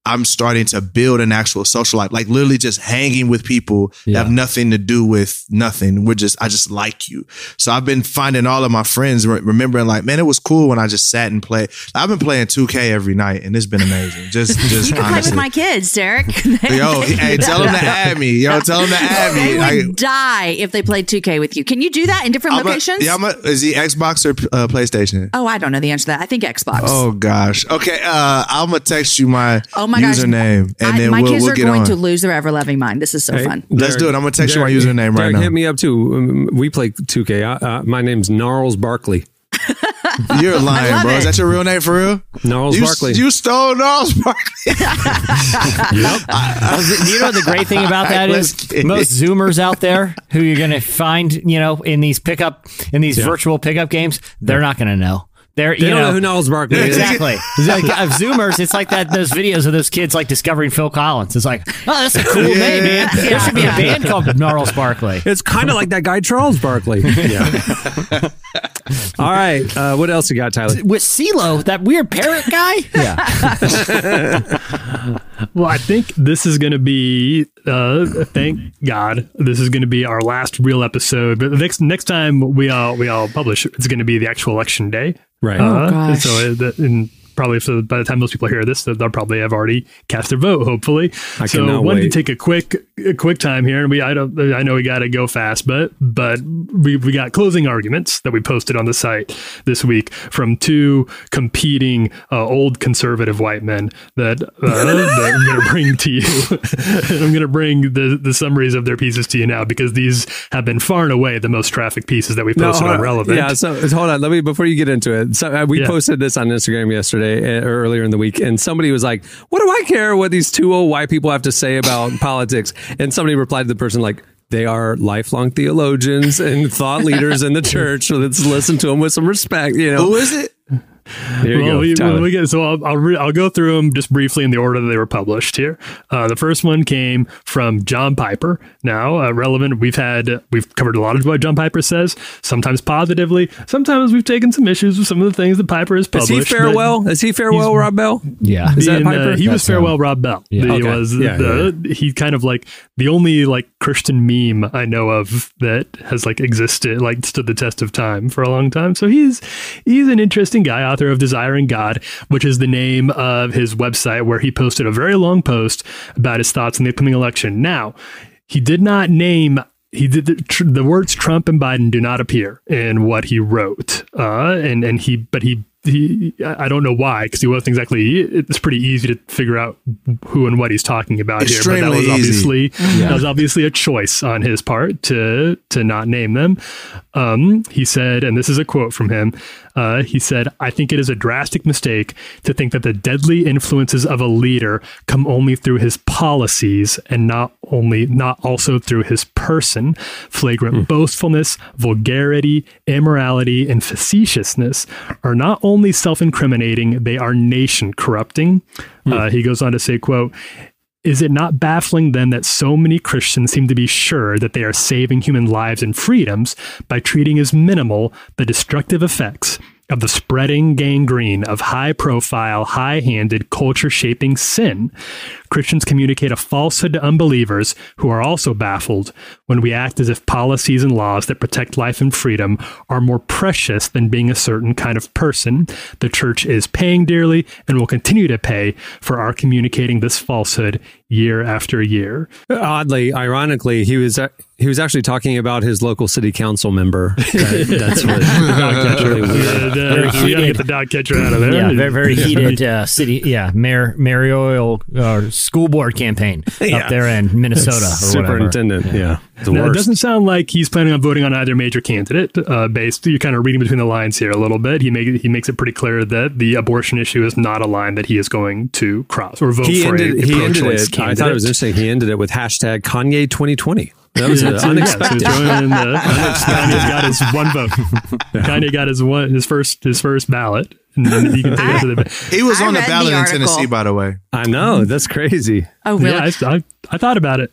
I'm starting to build an actual social life, like literally just hanging with people that have nothing to do with nothing. We're just, I just like you. So I've been finding all of my friends, re- remembering like, man, it was cool when I just sat and played. I've been playing 2K every night and it's been amazing. Just, *laughs* just You can play with my kids, Derek. *laughs* *laughs* Yo, hey, tell them to add me. Yo, tell them to add me. They would die if they played 2K with you. Can you do that in different I'm a- locations? yeah, I'm a, is he Xbox or uh, PlayStation? oh, I don't know the answer to that. I think Xbox. Oh gosh. Okay. Uh, I'm gonna text you my, Oh my gosh. username, and I- then my we'll, kids we'll are get going on. to lose their ever loving mind. This is so Hey, fun. Let's do it. I'm gonna text you my username right now. Hit me up too. Um, We play 2K. Uh, uh, my name's Gnarls Barkley. *laughs* You're lying, love bro. it. Is that your real name for real? Gnarls You, Barkley. you stole Gnarls Barkley. *laughs* Well, do you know the great thing about *laughs* that is Let's is get most Zoomers out there who you're going to find, you know, in these pickup in these virtual pickup games, they're not going to know. They're they you don't know, know, who Gnarls Barkley is. Exactly. *laughs* Like, of Zoomers, it's like that those videos of those kids like discovering Phil Collins. It's like, oh, that's a cool Yeah. name, man. There should be a band called Gnarls Barkley. It's kind of like that guy Charles Barkley. *laughs* Yeah. *laughs* All right. Uh, what else you got, Tyler? With CeeLo, that weird parrot guy. Yeah. Well, I think this is going to be, uh, thank God, this is going to be our last real episode. But next next time we all we all publish, it's going to be the actual election day. Right. Uh, gosh. So uh, in probably so by the time most people hear this, they'll probably have already cast their vote. Hopefully, I so wanted to take a quick a quick time here, and we I don't I know we got to go fast, but but we we got closing arguments that we posted on the site this week from two competing uh, old conservative white men that, uh, *laughs* that I'm going to bring to you. *laughs* I'm going to bring the the summaries of their pieces to you now because these have been far and away the most traffic pieces that we posted hold on on. Relevant. Yeah, so hold on. Let me before you get into it. So uh, we Yeah. posted this on Instagram yesterday uh, or earlier in the week, and somebody was like, "What do I care what these two old white people have to say about *laughs* politics?" And somebody replied to the person like. They are lifelong theologians and thought leaders in the *laughs* church, so let's listen to them with some respect. You know, Who is it? Here you well, go. we, we get, so I'll I'll, re- I'll go through them just briefly in the order that they were published here. Uh, the first one came from John Piper. Now, uh, relevant. We've had we've covered a lot of what John Piper says. Sometimes positively. Sometimes we've taken some issues with some of the things that Piper has Is published. he farewell? Is he farewell, Rob Bell? Yeah. Is that in, uh, Piper? he was That's him. farewell Rob Bell. Yeah. He Okay. was Yeah, the he kind of like the only like Christian meme I know of that has like existed, like stood the test of time for a long time. So he's he's an interesting guy, author of Desiring God, which is the name of his website where he posted a very long post about his thoughts on the upcoming election. Now, he did not name he did the, tr- the words Trump and Biden do not appear in what he wrote, uh, and and he but he. He, I don't know why, because he wasn't exactly. It's pretty easy to figure out who and what he's talking about here. But that was obviously that was obviously a choice on his part to to not name them. Um, he said, and this is a quote from him. Uh, he said, "I think it is a drastic mistake to think that the deadly influences of a leader come only through his policies and not only not also through his person. Flagrant boastfulness, vulgarity, immorality, and facetiousness are not only self-incriminating; they are nation corrupting." Uh, he goes on to say, "quote." Is it not baffling then that so many Christians seem to be sure that they are saving human lives and freedoms by treating as minimal the destructive effects of the spreading gangrene of high profile, high handed, culture shaping sin? Christians communicate a falsehood to unbelievers who are also baffled when we act as if policies and laws that protect life and freedom are more precious than being a certain kind of person. The church is paying dearly and will continue to pay for our communicating this falsehood year after year. Oddly, ironically, he was uh, he was actually talking about his local city council member. *laughs* That- that's what. really weird. Uh, we gotta get the dog catcher out of there. Yeah, very very heated uh, city. Yeah, mayor mayoral uh, school board campaign *laughs* Yeah. up there in Minnesota or whatever. Superintendent. Yeah, the Now, it doesn't sound like he's planning on voting on either major candidate. Uh, based, you're kind of reading between the lines here a little bit. He make, he makes it pretty clear that the abortion issue is not a line that he is going to cross or vote he for ended, a, a he ended it. candidate. I thought it was interesting. He ended it with hashtag Kanye 2020. That *laughs* was Yeah, so, yeah, so unexpected. throwing in the- *laughs* Kanye's got his one vote. *laughs* Kanye got his one his first his first ballot. And then he can take it to the He was I on the read the ballot in. Tennessee, by the way. I know that's crazy. Oh, really? Yeah, I, I, I thought about it.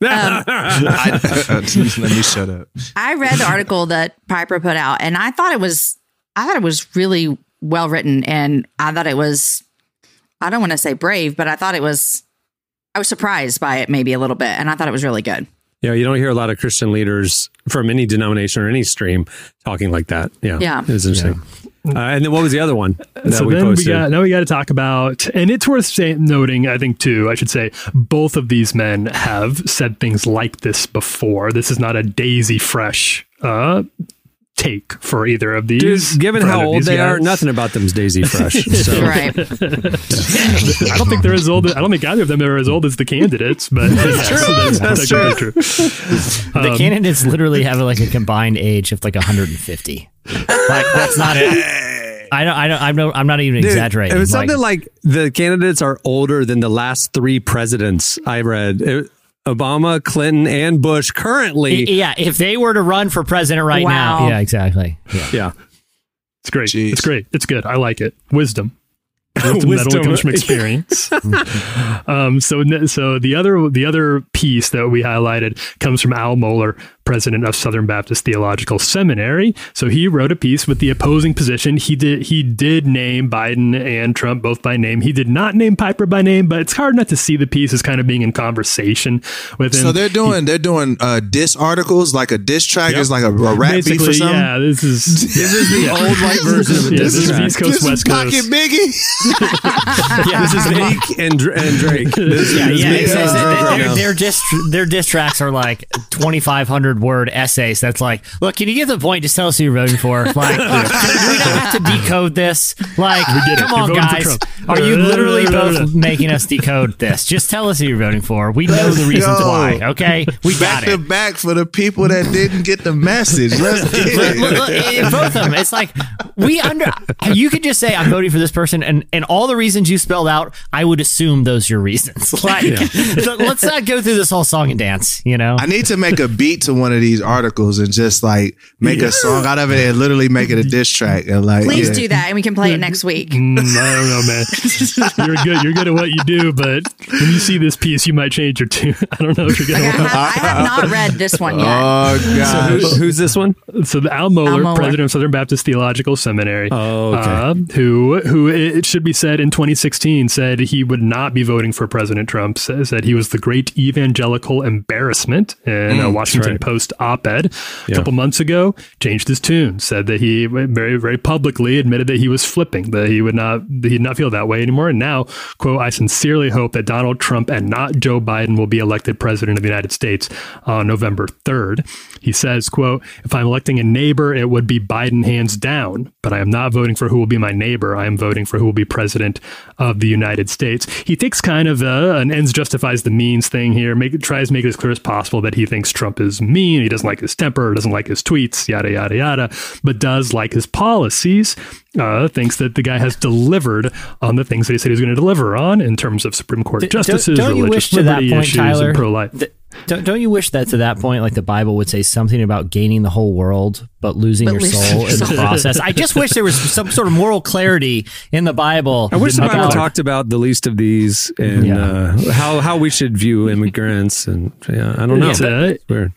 Um, um, I, let me shut up. I read the article that Piper put out, and I thought it was, I thought it was really well written, and I thought it was, I don't want to say brave, but I thought it was, I was surprised by it maybe a little bit, and I thought it was really good. Yeah, you don't hear a lot of Christian leaders from any denomination or any stream talking like that. Yeah, Yeah. it was interesting. Uh, and then what was the other one that so we then posted? we got now we got to talk about and it's worth say, noting i think too i should say both of these men have said things like this before this is not a daisy fresh uh take for either of these Dude, given how old these they are, nothing about them's Daisy Fresh. *laughs* So. *laughs* Right. i don't think they're as old i don't think either of them are as old as the candidates but that's true. That's true The um, candidates literally have like a combined age of like 150. Like that's not it. I don't. I don't. I'm no. I'm not even Dude, exaggerating. It was Like, something like the candidates are older than the last three presidents I read. It- Obama, Clinton, and Bush currently. yeah, if they were to run for president right Wow. now, yeah, exactly. Yeah. yeah. it's great Jeez. it's great it's good i like it wisdom *laughs* Wisdom, that only comes from experience. *laughs* um, so, so the other the other piece that we highlighted comes from Al Mohler, president of Southern Baptist Theological Seminary. So he wrote a piece with the opposing position. He did he did name Biden and Trump both by name. He did not name Piper by name, but it's hard not to see the piece as kind of being in conversation with him. So they're doing they're doing uh, diss articles like a diss track is like a, a rap beef or Basically, something. yeah, this is *laughs* This is the old white version of a yeah, diss this is. East Coast, This is West Pocket Coast. Biggie. *laughs* Yeah, this is Meek and, Dr- and Drake. This, Yeah, this yeah, Meek exactly. and Drake right Their, now. their, diss, their diss tracks are like 2,500 word essays. That's like, look, can you get the point? Just tell us who you're voting for. *laughs* Like, do we not have to decode this? Like, get it. come on, guys. Are you literally both making us decode this? Just tell us who you're voting for. We know the reasons go. why. Okay, we got Back to it. back for the people that didn't get the message. Let's *laughs* get Look, look, it. look, in both of them, it's like we under. You could just say I'm voting for this person, and and all the reasons you spelled out, I would assume those are your reasons. *laughs* Like, so let's not go through this whole song and dance. You know, I need to make a beat to one of these articles and just like make a song out of it and literally make it a diss track and like Please yeah. do that, and we can play it next week. Mm, I don't know, man. *laughs* You're good. You're good at what you do, but when you see this piece, you might change your tune. *laughs* I don't know if you're gonna. have, I have not read this one *laughs* yet. Oh So god. who, who's this one? So the Al Mohler, Al Mohler. president of Southern Baptist Theological Seminary, Oh, okay. uh, who who it should be said in 2016 said he would not be voting for President Trump. Sa- Said he was the great evangelical embarrassment in a Washington right. Post op-ed a Yeah. couple months ago. Changed his tune. Said that he very very publicly admitted that he was flipping. That he would not he'd not feel that way anymore. And now, quote, I sincerely hope that Donald Trump and not Joe Biden will be elected president of the United States on November 3rd. He says, quote, if I'm electing a neighbor, it would be Biden hands down, but I am not voting for who will be my neighbor. I am voting for who will be president of the United States. He takes kind of a, an ends justifies the means thing here, make, tries to make it as clear as possible that he thinks Trump is mean, he doesn't like his temper, doesn't like his tweets, yada, yada, yada, but does like his policies. Uh, thinks that the guy has delivered on the things that he said he was going to deliver on in terms of Supreme Court Don't- justices, don't religious wish to that liberty point, issues, Tyler, and pro-life. th- don't, don't you wish that to that point, like the Bible would say something about gaining the whole world but losing But your soul in the process? I just wish there was some sort of moral clarity in the Bible. I wish the Bible about- talked about the least of these and Yeah. uh, how how we should view immigrants and yeah, I don't know. It's, uh, It's weird.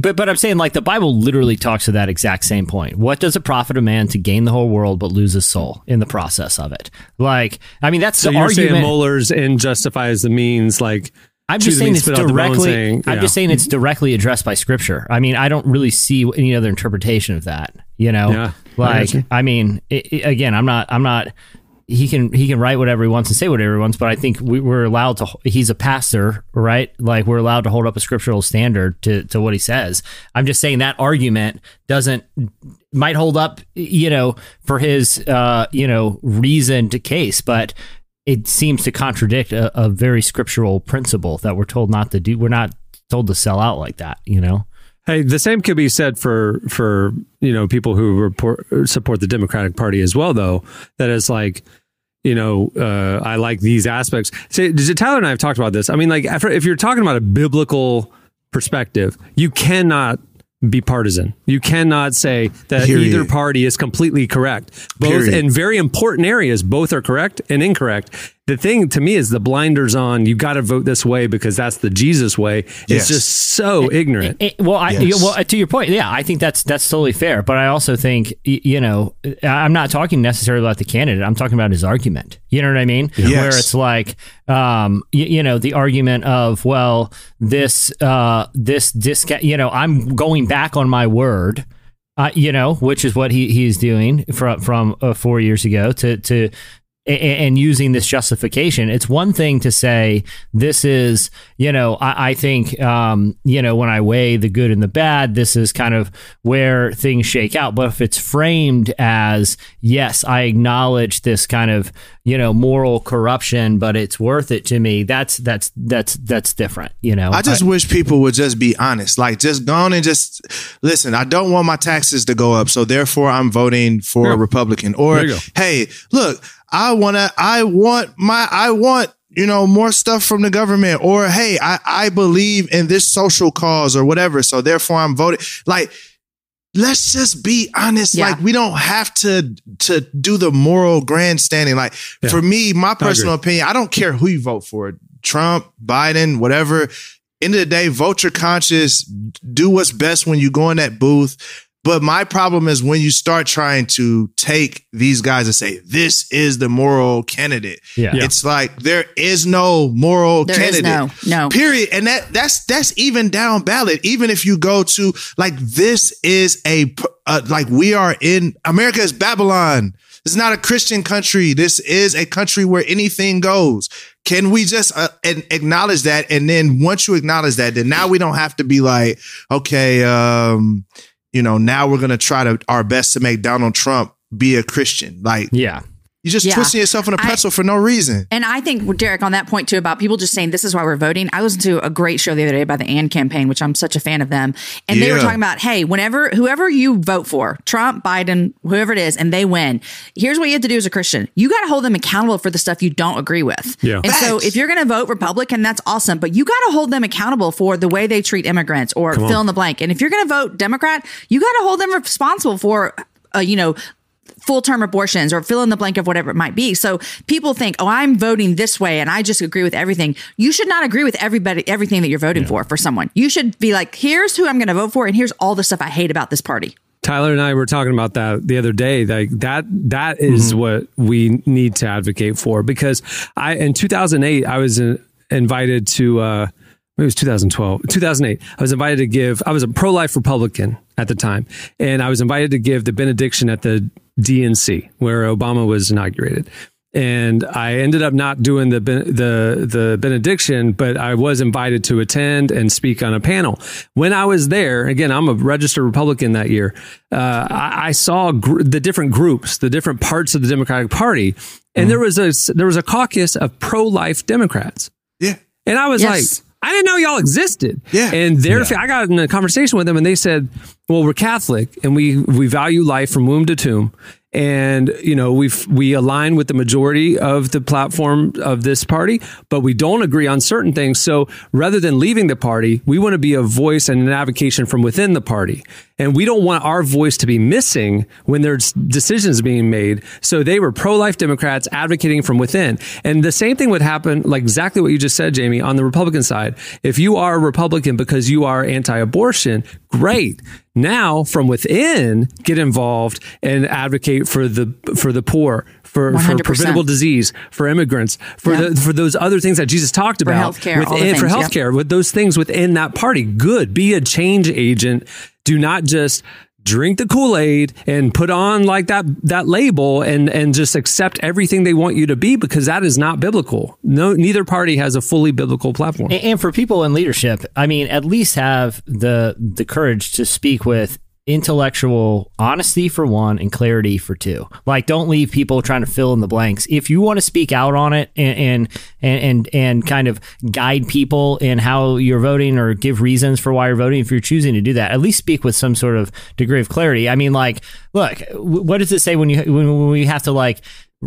But but I'm saying like the Bible literally talks to that exact same point. What does it profit a man to gain the whole world but lose his soul in the process of it? Like I mean that's So the you're argument. saying Mohler's and justifies the means like I'm just saying it's spit out the bone, directly. saying, I'm yeah. just saying it's directly addressed by Scripture. I mean, I don't really see any other interpretation of that. You know, Yeah, like you. I, mean, it, it- again, I'm not. I'm not. He can he can write whatever he wants and say whatever he wants, but I think we, we're allowed to. He's a pastor, right? Like we're allowed to hold up a scriptural standard to to what he says. I'm just saying that argument doesn't might hold up, you know, for his uh, you know reasoned case, but it seems to contradict a, a very scriptural principle that we're told not to do. We're not told to sell out like that, you know. Hey, the same could be said for for you know people who report, support the Democratic Party as well, though. That is like, you know, uh, I like these aspects. So, Tyler and I have talked about this. I mean, like, if if you're talking about a biblical perspective, you cannot be partisan. You cannot say that Period. either party is completely correct. Both Period. in very important areas, both are correct and incorrect. The thing to me is the blinders on. You got to vote this way because that's the Jesus way. It's Yes. just so ignorant. It- well, I Yes. well to your point, yeah, I think that's that's totally fair. But I also think you know I'm not talking necessarily about the candidate. I'm talking about his argument. You know what I mean? Yes. Where it's like, um, you, you know, the argument of well, this uh, this discount. You know, I'm going back on my word. Uh, you know, which is what he he's doing from from uh, four years ago to to a- a- and using this justification. It's one thing to say this is, you know, I, I think, um, you know, when I weigh the good and the bad, this is kind of where things shake out. But if it's framed as, yes, I acknowledge this kind of, you know, moral corruption, but it's worth it to me. That's that's that's that's different. You know, I just wish people would just be honest. Like, just go on and just listen. I don't want my taxes to go up, so therefore I'm voting for a Republican. Or, There you go. hey, look, I wanna, I want my, I want. You know, more stuff from the government, or hey, I, I believe in this social cause or whatever, so therefore I'm voting. Like, let's just be honest. Yeah. Like, we don't have to to do the moral grandstanding. Like, for me, my personal opinion, I don't care who you vote for, Trump, Biden, whatever end of the day, vote your conscience, do what's best when you go in that booth. But my problem is when you start trying to take these guys and say, this is the moral candidate. Yeah. Yeah. It's like there is no moral There is candidate. no- no. Period. And that that's that's even down ballot. Even if you go to like this is a uh, like we are in America is Babylon. It's not a Christian country. This is a country where anything goes. Can we just uh, and acknowledge that? And then once you acknowledge that, then now we don't have to be like, okay, um, you know, now we're gonna try to our best to make Donald Trump be a Christian. Like Yeah. You're just Yeah. twisting yourself in a pretzel for no reason. And I think, Derek, on that point too, about people just saying this is why we're voting. I listened to a great show the other day by the AND campaign, which I'm such a fan of them. And they were talking about, hey, whenever, whoever you vote for, Trump, Biden, whoever it is, and they win, here's what you have to do as a Christian. You got to hold them accountable for the stuff you don't agree with. Yeah. And so if you're going to vote Republican, that's awesome. But you got to hold them accountable for the way they treat immigrants or fill in the blank. And if you're going to vote Democrat, you got to hold them responsible for, uh, you know, full term abortions or fill in the blank of whatever it might be. So people think, oh, I'm voting this way and I just agree with everything. You should not agree with everybody, everything that you're voting for for someone. You should be like, here's who I'm going to vote for and here's all the stuff I hate about this party. Tyler and I were talking about that the other day. Like that, that is what we need to advocate for. Because I, in 2008, I was uh, invited to, uh, it was 2012, 2008. I was invited to give, I was a pro life Republican at the time. And I was invited to give the benediction at the DNC where Obama was inaugurated. And I ended up not doing the the the benediction, but I was invited to attend and speak on a panel. When I was there, again, I'm a registered Republican that year. Uh, I, I saw gr- the different groups, the different parts of the Democratic Party, and there was a there was a caucus of pro life Democrats. Yeah. And I was Yes. like, I didn't know y'all existed. Yeah. And their, I got in a conversation with them and they said, well, we're Catholic and we, we value life from womb to tomb. And, you know, we we align with the majority of the platform of this party, but we don't agree on certain things. So rather than leaving the party, we want to be a voice and an advocation from within the party. And we don't want our voice to be missing when there's decisions being made. So they were pro life Democrats advocating from within. And the same thing would happen, like exactly what you just said, Jamie, on the Republican side. If you are a Republican because you are anti abortion, great. Now from within, get involved and advocate for the for the poor, for, for 100%. preventable disease, for immigrants, for Yeah. the for those other things that Jesus talked about. for healthcare, within, for things, yeah. healthcare, with those things within that party. Good. Be a change agent. Do not just drink the Kool-Aid and put on like that that label and and just accept everything they want you to be because that is not biblical. No neither party has a fully biblical platform. And, and for people in leadership, I mean, at least have the the courage to speak with intellectual honesty for one and clarity for two. Like, don't leave people trying to fill in the blanks. If you want to speak out on it and and and and, kind of guide people in how you're voting or give reasons for why you're voting, if you're choosing to do that, at least speak with some sort of degree of clarity. I mean, like, look, what does it say when you when, we have to like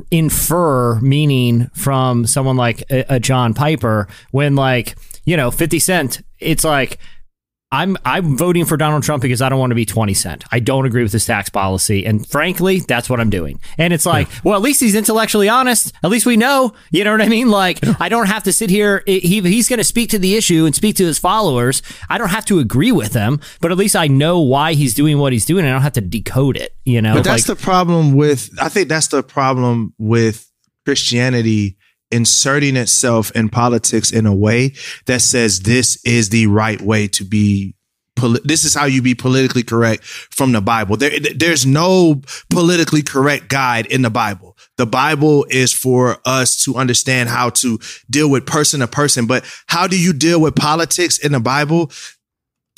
infer meaning from someone like a, a John Piper when like you know 50 cent it's like I'm I'm voting for Donald Trump because I don't want to be 20 cent. I don't agree with his tax policy and frankly that's what I'm doing. And it's like, well at least he's intellectually honest. At least we know, you know what I mean? Like I don't have to sit here he he's going to speak to the issue and speak to his followers. I don't have to agree with him, but at least I know why he's doing what he's doing and I don't have to decode it, you know? But that's Like- the problem with I think that's the problem with Christianity inserting itself in politics in a way that says this is the right way to be this is how you be politically correct from the Bible. There there's no politically correct guide in the Bible. The Bible is for us to understand how to deal with person to person, but how do you deal with politics in the Bible?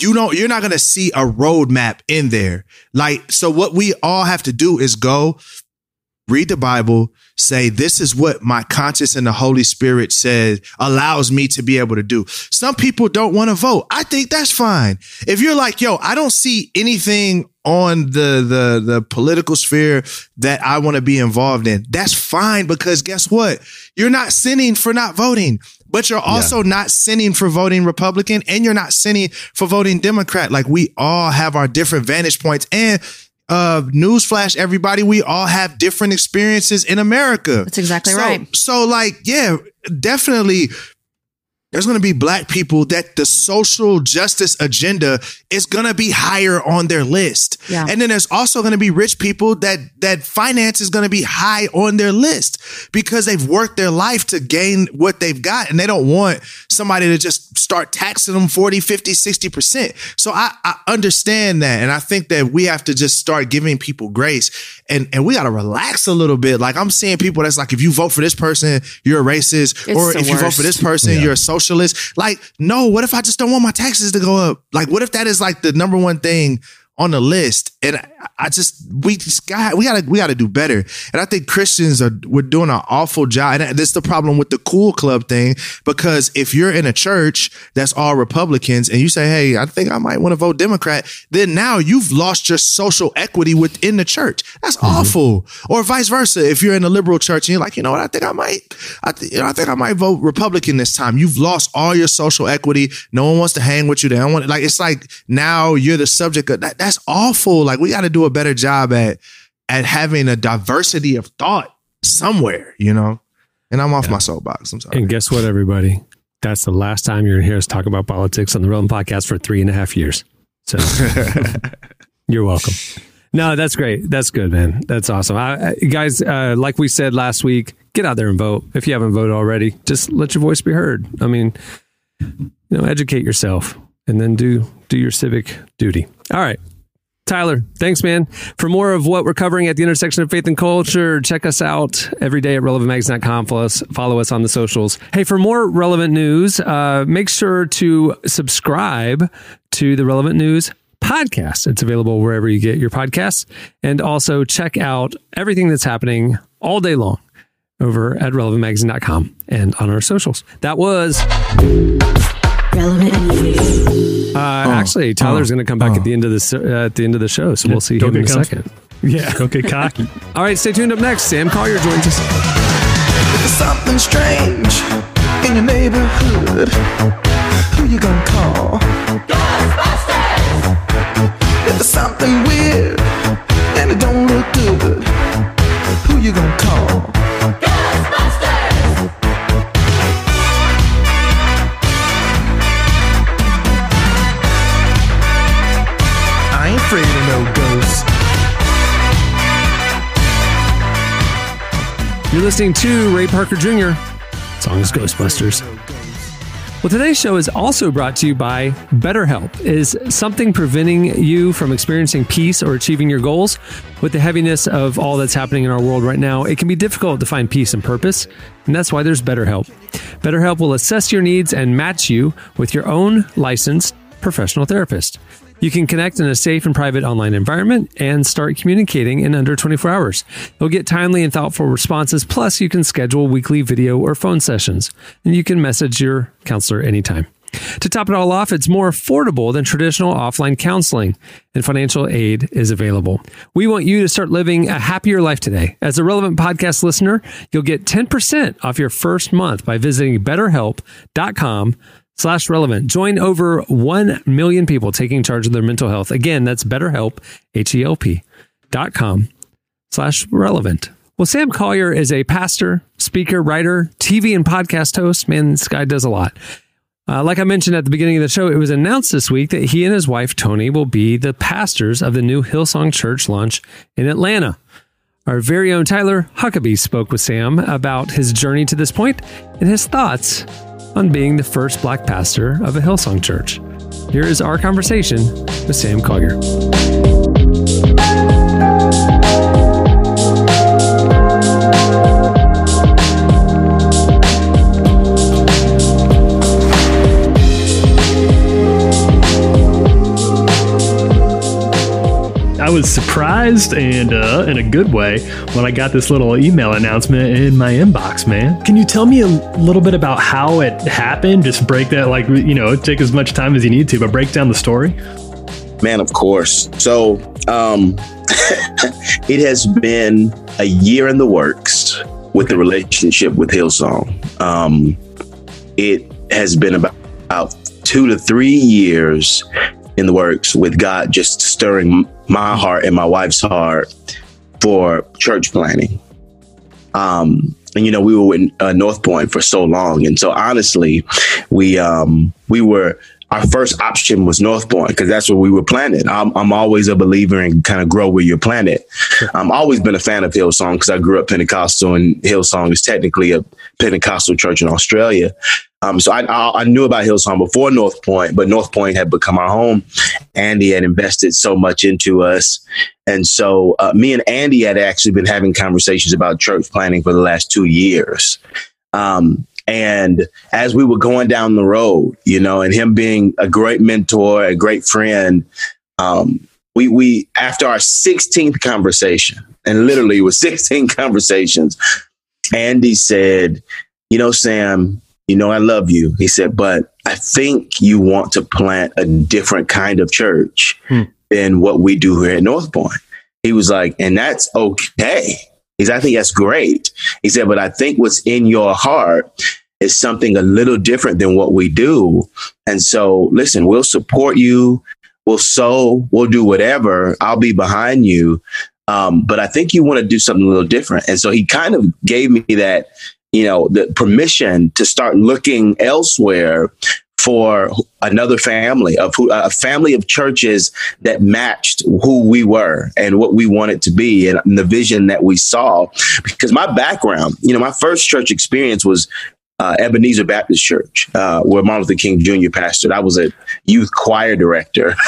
you don't you're not going to see a roadmap in there like so what we all have to do is go read the bible. Say this is what my conscience and the holy spirit says allows me to be able to do. Some people don't want to vote. I think that's fine. If you're like yo i don't see anything on the the the political sphere that i want to be involved in that's fine because guess what? You're not sinning for not voting but you're also not sinning for voting Republican and you're not sinning for voting Democrat. Like we all have our different vantage points and uh newsflash everybody we all have different experiences in America. That's exactly So- right. So like yeah, definitely there's going to be black people that the social justice agenda is going to be higher on their list. Yeah. And then there's also going to be rich people that that finance is going to be high on their list because they've worked their life to gain what they've got and they don't want somebody to just start taxing them 40, 50, 60%. So I, I understand that and I think that we have to just start giving people grace and and we got to relax a little bit. Like I'm seeing people that's like if you vote for this person, you're a racist It's or the if you vote for this person, you're a socialist. Like, no, what if I just don't want my taxes to go up? Like, what if that is like the number one thing on the list? And I, I just we just got we gotta we gotta do better. And I think Christians are we're doing an awful job. And this is the problem with the cool club thing because if you're in a church that's all Republicans and you say, hey, I think I might want to vote Democrat, then now you've lost your social equity within the church. That's mm-hmm. awful. Or vice versa. If you're in a liberal church and you're like, you know what, I think I might, I, th- you know, I think I might vote Republican this time. You've lost all your social equity. No one wants to hang with you. They don't want like it's like now you're the subject of that. That's awful. Like we got to do a better job at at having a diversity of thought somewhere, you know. And I'm off my soapbox. I'm sorry. And guess what, everybody? That's the last time you're going to hear us talk about politics on the Relevant Podcast for three and a half years. So *laughs* you're welcome. No, that's great. That's good, man. That's awesome. I, I- guys, uh, like we said last week, get out there and vote. If you haven't voted already, just let your voice be heard. I mean, you know, educate yourself and then do do your civic duty. All right. Tyler, thanks, man. For more of what we're covering at the intersection of faith and culture, check us out every day at relevantmagazine.com. Follow us, follow us on the socials. Hey, for more relevant news, uh, make sure to subscribe to the Relevant News podcast. It's available wherever you get your podcasts. And also check out everything that's happening all day long over at relevantmagazine.com and on our socials. That was Relevant news. uh, actually Tyler's going to come back at the end of this uh, at the end of the show, so we'll see Don't him in a get com- second. Yeah. *laughs* Don't get cocky. All right, stay tuned up next. Sam Collier joins us. There's something strange in your neighborhood. Who you gonna call? Ghostbusters! If there's something weird and it don't look good, who you gonna call? I afraid of no ghosts. You're listening to Ray Parker Jr. Song Ghostbusters. Well, today's show is also brought to you by BetterHelp. Is something preventing you from experiencing peace or achieving your goals? With the heaviness of all that's happening in our world right now, it can be difficult to find peace and purpose, and that's why there's BetterHelp. BetterHelp will assess your needs and match you with your own licensed professional therapist. You can connect in a safe and private online environment and start communicating in under 24 hours. You'll get timely and thoughtful responses, plus, you can schedule weekly video or phone sessions, and you can message your counselor anytime. To top it all off, it's more affordable than traditional offline counseling, and financial aid is available. We want you to start living a happier life today. As a relevant podcast listener, you'll get 10% off your first month by visiting betterhelp.com slash relevant. Join over 1 million people taking charge of their mental health. Again, that's betterhelp, H-E-L-P dot com slash relevant. Well, Sam Collier is a pastor, speaker, writer, TV and podcast host. Man, this guy does a lot. Uh, like I mentioned at the beginning of the show, it was announced this week that he and his wife, Toni, will be the pastors of the new Hillsong Church launch in Atlanta. Our very own Tyler Huckabee spoke with Sam about his journey to this point and his thoughts on being the first black pastor of a Hillsong church. Here is our conversation with Sam Collier. Was surprised and uh, in a good way when I got this little email announcement in my inbox, man. Can you tell me a little bit about how it happened? Just break that, like, you know, take as much time as you need to, but break down the story. Man, of course. So, um, *laughs* it has been a year in the works with the relationship with Hillsong. Um, it has been about, about two to three years in the works with God just stirring my heart and my wife's heart for church planting. Um, and you know we were in uh, North Point for so long, and so honestly, we um, we were our first option was North Point because that's where we were planted. I'm, I'm always a believer in kind of grow where you're planted. I've always been a fan of Hillsong because I grew up Pentecostal, and Hillsong is technically a Pentecostal church in Australia. Um, so I, I, I knew about Hillsong before North Point, but North Point had become our home. Andy had invested so much into us. And so uh, me and Andy had actually been having conversations about church planting for the last two years. Um, and as we were going down the road, you know, and him being a great mentor, a great friend, um, we we after our 16th conversation, and literally it was *laughs* 16 conversations, Andy said, "You know, Sam, you know I love you." He said, "But I think you want to plant a different kind of church hmm. than what we do here at North Point." He was like, "And that's okay." He said, I think that's great. He said, but I think what's in your heart is something a little different than what we do. And so, listen, we'll support you. We'll sow. We'll do whatever. I'll be behind you. Um, but I think you want to do something a little different. And so he kind of gave me that, you know, the permission to start looking elsewhere for another family of who, a family of churches that matched who we were and what we wanted to be and the vision that we saw. Because my background, you know, my first church experience was uh, Ebenezer Baptist Church, uh, where Martin Luther King Jr. pastored. I was a youth choir director. *laughs*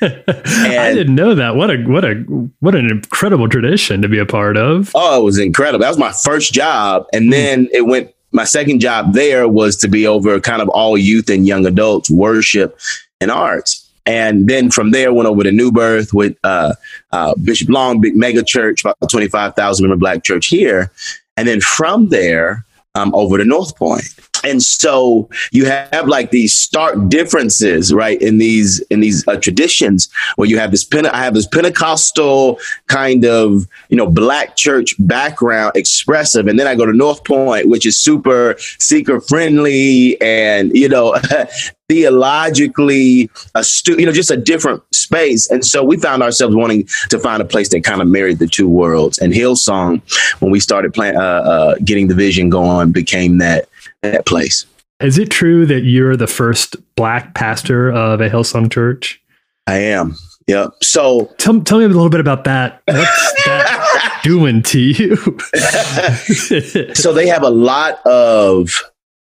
I didn't know that. What a what a what an incredible tradition to be a part of. Oh, it was incredible. That was my first job, and then it went. My second job there was to be over kind of all youth and young adults worship and arts. And then from there, went over to New Birth with uh, uh, Bishop Long, big mega church, about 25,000 member black church here. And then from there, um, over the North Point. And so you have like these stark differences, right, in these in these uh, traditions where you have this Pente- I have this Pentecostal kind of you know black church background, expressive, and then I go to North Point, which is super seeker friendly and you know *laughs* theologically astute, you know, just a different space. And so we found ourselves wanting to find a place that kind of married the two worlds. And Hillsong, when we started playing, uh, uh, getting the vision going, became that that place. Is it true that you're the first black pastor of a Hillsong church? I am. Yep. So tell, tell me a little bit about that. *laughs* What's that doing to you? *laughs* so they have a lot of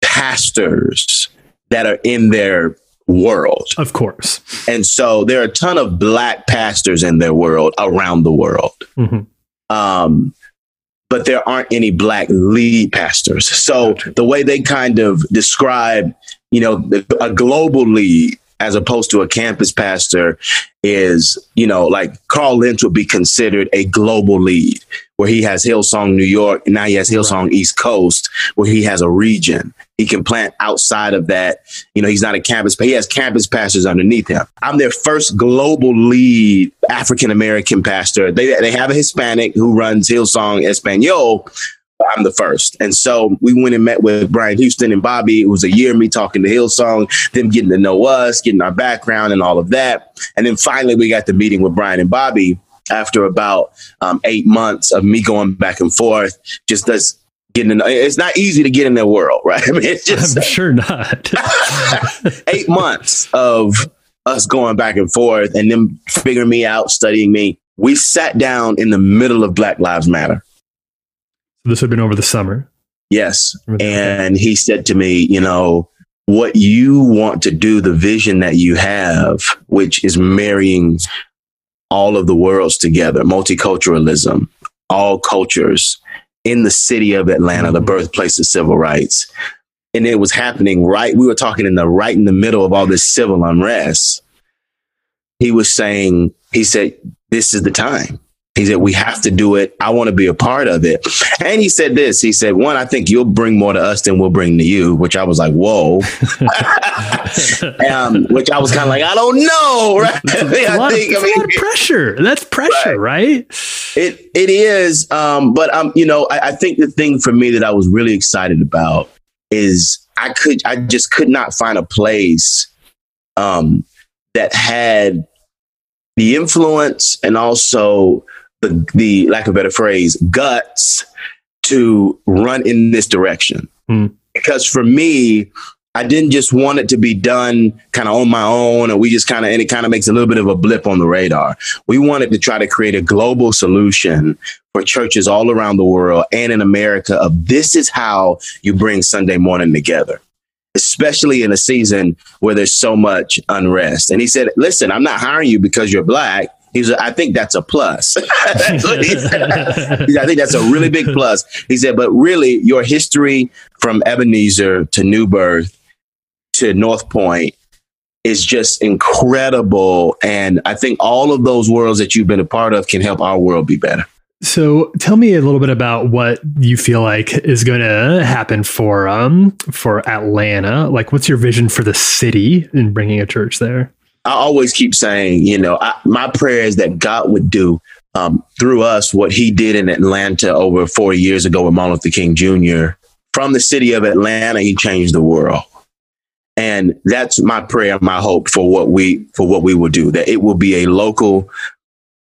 pastors that are in their world. Of course. And so there are a ton of black pastors in their world around the world. Mm-hmm. Um, but there aren't any black lead pastors. So the way they kind of describe, you know, a global lead as opposed to a campus pastor is, you know, like Carl Lentz would be considered a global lead where he has Hillsong New York and now he has Hillsong right. East Coast where he has a region. He can plant outside of that. You know, he's not a campus, but he has campus pastors underneath him. I'm their first global lead African American pastor. They they have a Hispanic who runs Hillsong Espanol, I'm the first. And so we went and met with Brian Houston and Bobby. It was a year me talking to Hillsong, them getting to know us, getting our background and all of that. And then finally we got the meeting with Brian and Bobby after about um, eight months of me going back and forth, just us getting in. It's not easy to get in their world, right? *laughs* I mean, it's just I'm sure not. *laughs* eight months of us going back and forth and them figuring me out, studying me. We sat down in the middle of Black Lives Matter. This had been over the summer. Yes. And he said to me, you know, what you want to do, the vision that you have, which is marrying all of the worlds together, multiculturalism, all cultures in the city of Atlanta, the mm-hmm. birthplace of civil rights. And it was happening right. We were talking in the right in the middle of all this civil unrest. He was saying, he said, this is the time. He said, we have to do it. I want to be a part of it. And he said this, he said, one, I think you'll bring more to us than we'll bring to you, which I was like, whoa, *laughs* um, which I was kind of like, I don't know. Right. *laughs* I think, of, I mean, pressure. That's pressure, right. right? It, it is. Um, but, um, you know, I, I think the thing for me that I was really excited about is I could, I just could not find a place, um, that had the influence and also the, the lack of a better phrase, guts to run in this direction. Hmm. Because for me, I didn't just want it to be done kind of on my own, and we just kind of, and it kind of makes a little bit of a blip on the radar. We wanted to try to create a global solution for churches all around the world and in America of this is how you bring Sunday morning together, especially in a season where there's so much unrest. And he said, listen, I'm not hiring you because you're black. He said, I think that's a plus. *laughs* That's I think that's a really big plus. He said, but really, your history from Ebenezer to New Birth to North Point is just incredible. And I think all of those worlds that you've been a part of can help our world be better. So tell me a little bit about what you feel like is going to happen for um for Atlanta. Like, what's your vision for the city in bringing a church there? I always keep saying, you know, I, my prayer is that God would do um, through us what he did in Atlanta over four years ago with Martin Luther King Jr. From the city of Atlanta, he changed the world. And that's my prayer, my hope for what we for what we will do. That it will be a local,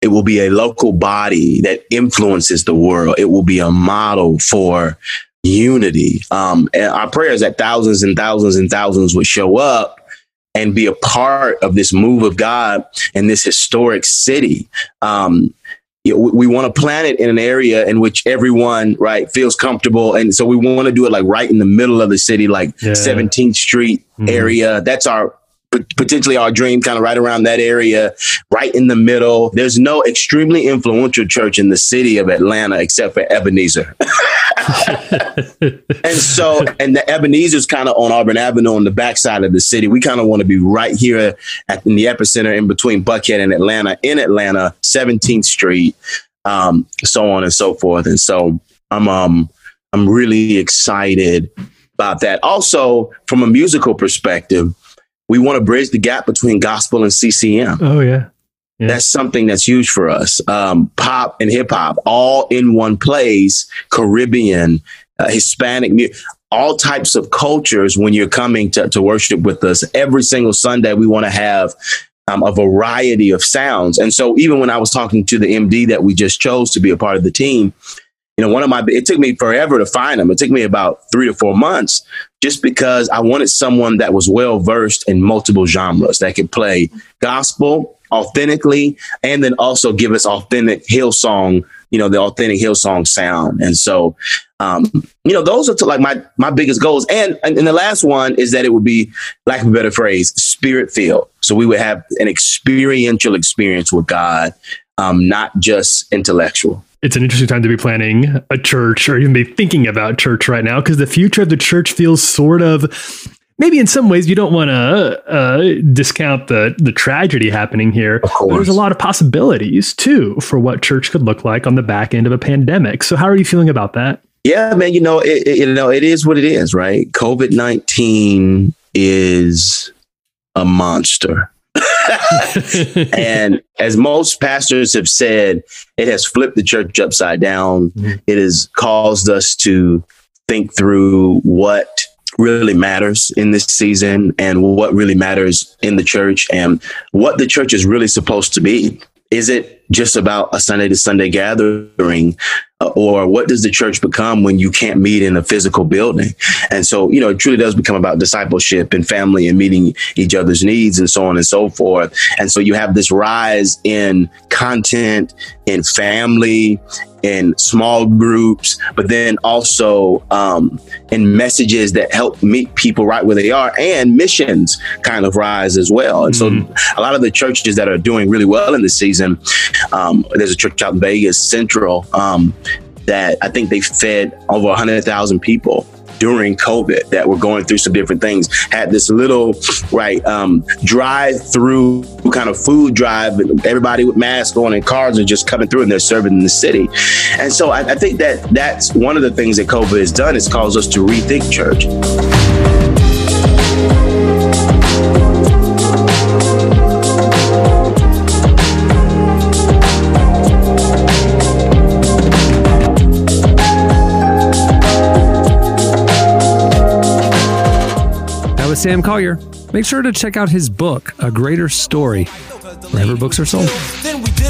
it will be a local body that influences the world. It will be a model for unity. Um, and our prayer is that thousands and thousands and thousands would show up and be a part of this move of God in this historic city. Um, we, want to plant it in an area in which everyone right feels comfortable, and so we want to do it like right in the middle of the city, like Yeah. 17th Street Mhm. area. That's our potentially our dream, kind of right around that area, right in the middle. There's no extremely influential church in the city of Atlanta except for Ebenezer. *laughs* and so, and the Ebenezer's kind of on Auburn Avenue on the backside of the city. We kind of want to be right here at in the epicenter in between Buckhead and Atlanta, in Atlanta, 17th Street, um, so on and so forth. And so I'm um I'm really excited about that. Also, from a musical perspective, we want to bridge the gap between gospel and CCM. Oh yeah. Yeah. That's something that's huge for us. Um, pop and hip hop all in one place, Caribbean, uh, Hispanic, all types of cultures when you're coming to, to worship with us. Every single Sunday, we want to have um, a variety of sounds. And so, even when I was talking to the MD that we just chose to be a part of the team, you know, one of my, it took me forever to find them. It took me about three to four months just because I wanted someone that was well versed in multiple genres that could play gospel authentically and then also give us authentic Hillsong, you know, the authentic Hillsong sound. And so, um, you know, those are to like my my biggest goals. And, and and the last one is that it would be, lack of a better phrase, spirit filled. So we would have an experiential experience with God, um, not just intellectual. It's an interesting time to be planning a church or even be thinking about church right now because the future of the church feels sort of maybe in some ways you don't want to uh, discount the the tragedy happening here. But There's a lot of possibilities too for what church could look like on the back end of a pandemic. So how are you feeling about that? Yeah, man. You know, it, it- you know, it is what it is, right? COVID nineteen is a monster, *laughs* and as most pastors have said, it has flipped the church upside down. Mhm. It has caused us to think through what really matters in this season and what really matters in the church and what the church is really supposed to be. Is it just about a Sunday to Sunday gathering? Or what does the church become when you can't meet in a physical building? And so, you know, it truly does become about discipleship and family and meeting each other's needs and so on and so forth. And so you have this rise in content, in family, in small groups, but then also um, in messages that help meet people right where they are and missions kind of rise as well. And so a lot of the churches that are doing really well in this season, um, there's a church out in Vegas, Central, um, that I think they fed over 100,000 people during COVID that were going through some different things. Had this little right um, drive through kind of food drive, everybody with masks on and cars are just coming through and they're serving in the city. And so I, I think that that's one of the things that COVID has done is caused us to rethink church. Sam Collier. Make sure to check out his book, A Greater Story, wherever books are sold.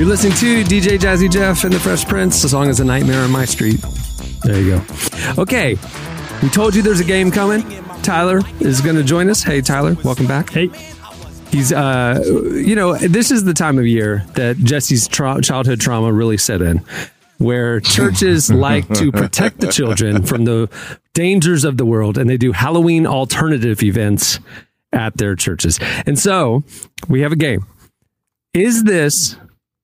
You're listening to DJ Jazzy Jeff and the Fresh Prince. The song is A Nightmare on My Street. There you go. Okay. We told you there's a game coming. Tyler is going to join us. Hey, Tyler, welcome back. Hey. He's, uh, you know, this is the time of year that Jesse's tra- childhood trauma really set in, where churches *laughs* like to protect the children from the dangers of the world, and they do Halloween alternative events at their churches. And so we have a game. Is this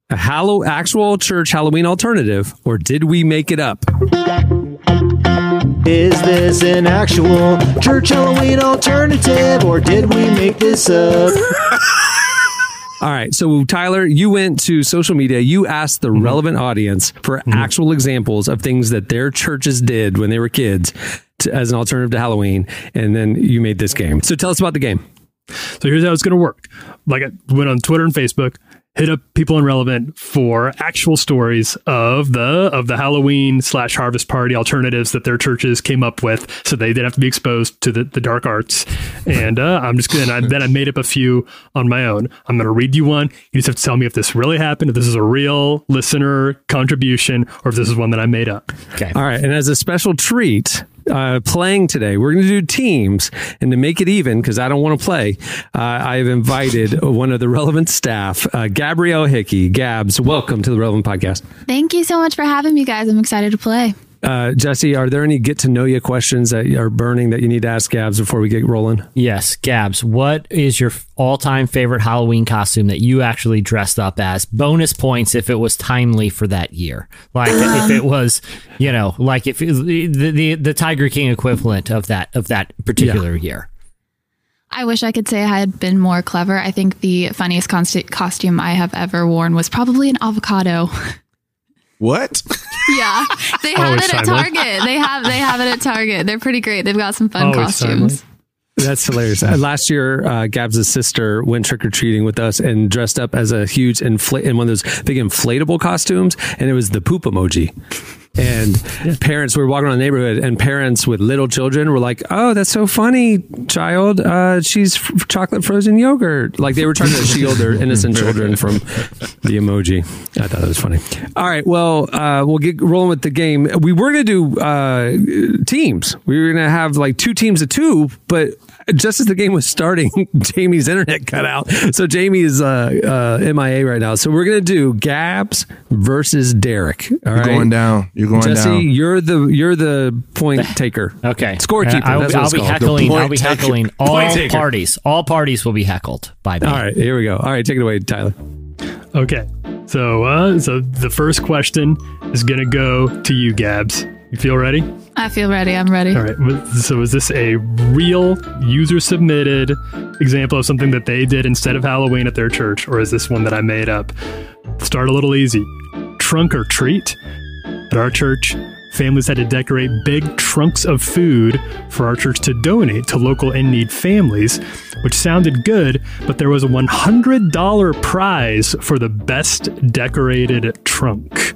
a Hallow actual church Halloween alternative, or did we make it up? Is this an actual church Halloween alternative, or did we make this up? *laughs* All right. So, Tyler, you went to social media. You asked the mm-hmm. relevant audience for mm-hmm. actual examples of things that their churches did when they were kids to, as an alternative to Halloween. And then you made this game. So, tell us about the game. So here's how it's going to work. Like I went on Twitter and Facebook, hit up people in relevant for actual stories of the of the Halloween slash harvest party alternatives that their churches came up with, so they didn't have to be exposed to the, the dark arts. And uh, I'm just gonna I, then I made up a few on my own. I'm gonna read you one. You just have to tell me if this really happened, if this is a real listener contribution, or if this is one that I made up. Okay. All right. And as a special treat, uh, playing today, we're going to do teams. And to make it even, because I don't want to play, uh, I have invited *laughs* one of the relevant staff, uh, Gabrielle Hickey. Gabs, welcome to the Relevant Podcast. Thank you so much for having me, guys. I'm excited to play. Uh, Jesse, are there any get to know you questions that are burning that you need to ask Gabs before we get rolling? Yes, Gabs, what is your all time favorite Halloween costume that you actually dressed up as? Bonus points if it was timely for that year. Like if it was, you know, like if it, the, the the Tiger King equivalent of that of that particular year. I wish I could say I had been more clever. I think the funniest const- costume I have ever worn was probably an avocado. *laughs* What? yeah, they *laughs* have Always it at timely. Target. They have they have it at Target. They're pretty great. They've got some fun Always costumes. That's hilarious. Last year, uh, Gabs' sister went trick or treating with us and dressed up as a huge infl- in one of those big inflatable costumes, and it was the poop emoji. And parents, we were walking around the neighborhood, and parents with little children were like, "Oh, that's so funny, child. Uh, she's f- chocolate frozen yogurt." Like they were trying to shield their innocent *laughs* children from the emoji. I thought it was funny. All right, well, uh, we'll get rolling with the game. We were going to do uh, teams. We were going to have like two teams of two, but just as the game was starting, *laughs* Jamie's internet cut out. So Jamie is uh, uh, MIA right now. So we're going to do Gabs versus Derek. All You're right, going down. You're going down. Jesse, down. you're the you're the point *laughs* taker. Okay. Scorekeeper, Uh, I'll, that's be- what I'll be called. heckling. I'll be point taker. heckling all parties. All parties will be heckled by me. All right, here we go. All right, take it away, Tyler. Okay, so uh, so the first question is going to go to you, Gabs. You feel ready? I feel ready. I'm ready. All right. So is this a real user submitted example of something that they did instead of Halloween at their church, or is this one that I made up? Start a little easy. Trunk or treat. At our church, families had to decorate big trunks of food for our church to donate to local in need families, which sounded good, but there was a $100 prize for the best decorated trunk.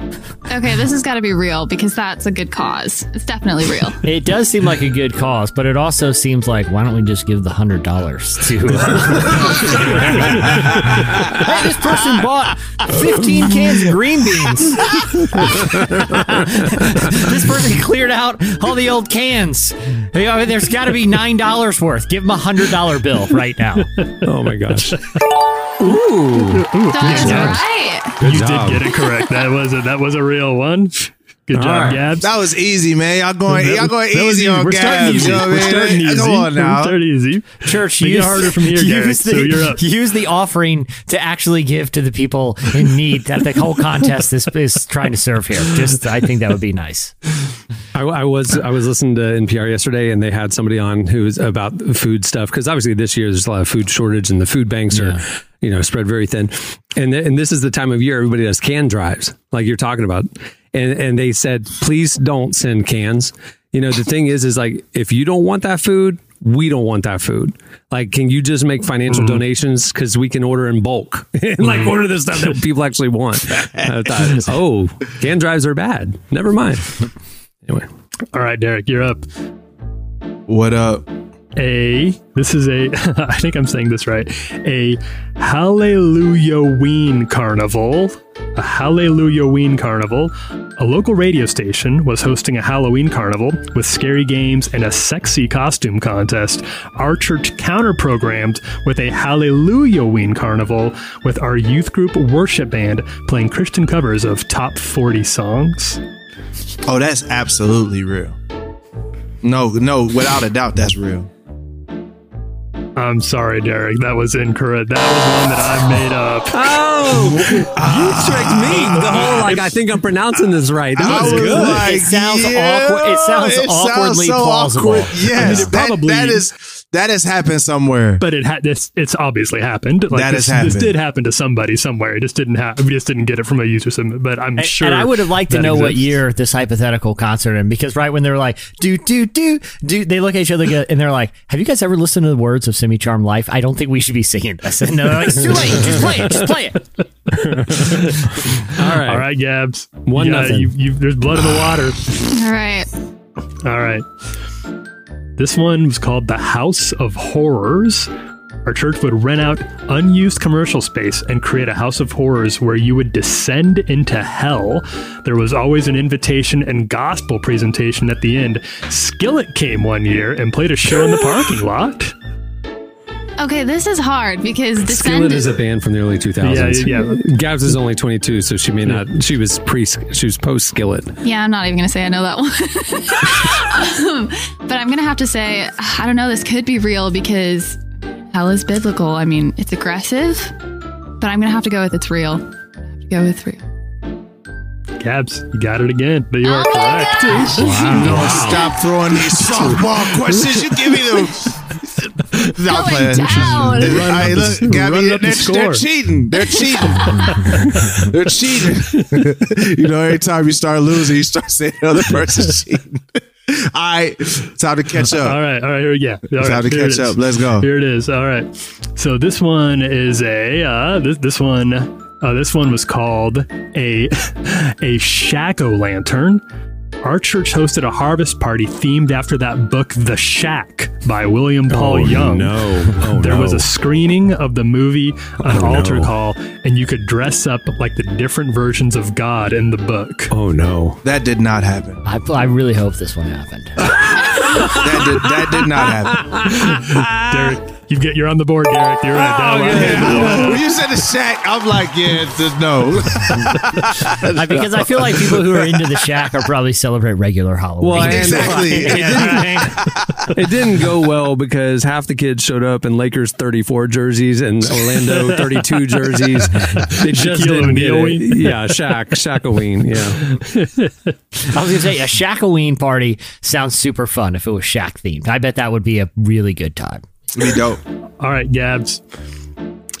Okay, this has got to be real because that's a good cause. It's definitely real. It does seem like a good cause, but it also seems like why don't we just give the hundred dollars to? Uh, *laughs* hey, this person bought fifteen cans of green beans. *laughs* this person cleared out all the old cans. You know, There's got to be nine dollars worth. Give them a hundred dollar bill right now. Oh my gosh. That's job. right. Good you job. did get it correct. That was a, that was a real one. Good job, right. Gabs. That was easy, man. Y'all going, That- y'all going that was easy on We're starting Gabs. easy. You know what We're starting easy. Come on now. We're starting easy. Church, Make it harder from here, Garrett. use the, So you're up. use the offering to actually give to the people in need that the whole contest is, is trying to serve here. Just, I think that would be nice. I, I was I was listening to NPR yesterday, and they had somebody on who's about food stuff because obviously this year there's a lot of food shortage, and the food banks are you know spread very thin, and th- and this is the time of year everybody does can drives like you're talking about, and and they said please don't send cans. You know the thing is is like if you don't want that food. We don't want that food. Like, can you just make financial mm-hmm. donations because we can order in bulk *laughs* and like mm-hmm. order the stuff that *laughs* people actually want? I thought, oh, can drives are bad. Never mind. Anyway. All right, Derek, you're up. What up? A, this is a, *laughs* I think I'm saying this right, a Hallelujah Ween Carnival. A Hallelujah Ween Carnival. A local radio station was hosting a Halloween carnival with scary games and a sexy costume contest. Our church counter programmed with a Hallelujah Ween Carnival with our youth group worship band playing Christian covers of top 40 songs. Oh, that's absolutely real. No, no, without a doubt, that's real. I'm sorry, Derek. That was incorrect. That was one that I made up. *laughs* Oh, you tricked me. The whole like I think I'm pronouncing this right. That was was good. like, It sounds yeah, awkward- it sounds it awkwardly so plausible. awkward. Yes, I mean, that- probably- that is that has happened somewhere. But it had this. It's obviously happened. Like That this, has happened. This did happen to somebody somewhere. It just didn't happen. We just didn't get it from a user. Some, but I'm And, sure. and I would have liked to that know what year this hypothetical concert in because right when they were like do do do do they look at each other and they're like have you guys ever listened to the words of Semi-Charmed Life I don't think we should be singing this and they're like it's too late just play it just play it *laughs* All right. All right, Gabs. One You got- nothing. You, you, there's blood in the water. All right. All right. This one was called the House of Horrors. Our church would rent out unused commercial space and create a house of horrors where you would descend into hell. There was always an invitation and gospel presentation at the end. Skillet came one year and played a show in the parking lot. *laughs* Okay, this is hard because Skillet Descend is a band from the early 2000s. Yeah, yeah. Gabs is only 22, so she may not. She was pre. She was post Skillet. Yeah, I'm not even gonna say I know that one. *laughs* but I'm gonna have to say I don't know. This could be real because hell is biblical. I mean, it's aggressive, but I'm gonna have to go with it's real. I have to go with real. Gabs, you got it again. But you are Oh my correct. gosh. Don't stop throwing these softball questions. You give me them. No, I'm Going playing. down. Hey, look, Running Gabby, up they're, score. they're cheating. They're cheating. *laughs* they're cheating. *laughs* you know, every time you start losing, you start saying the other person's *laughs* cheating. All right, time to catch up. All right, all right, here we go. All Time right, to catch up. Let's go. Here it is. All right. So this one is a uh, this this one uh, this one was called a a Shack-O lantern. Our church hosted a harvest party themed after that book, The Shack, by William Paul oh, Young. No. Oh, *laughs* There no. was a screening of the movie, an Oh, altar no. call, and you could dress up like the different versions of God in the book. Oh no. That did not happen. I, I really hope this one happened *laughs* That did, that did not happen. *laughs* Derek, you get you're on the board, Derek. You're right. Oh, that one. Yeah. When you said the shack, I'm like, yeah, it's a no. *laughs* I- because I feel like people who are into the shack are probably celebrate regular Halloween Well, exactly. *laughs* It didn't, it didn't go well because half the kids showed up in Lakers 34 jerseys and Orlando *laughs* 32 jerseys. They just Shaquille didn't get O'Neal. it. Yeah, Shaq, Shaqoween. Yeah. I was gonna say a Shackoween party sounds super fun if it was Shack themed. I bet that would be a really good time. Be dope. All right, Gabs.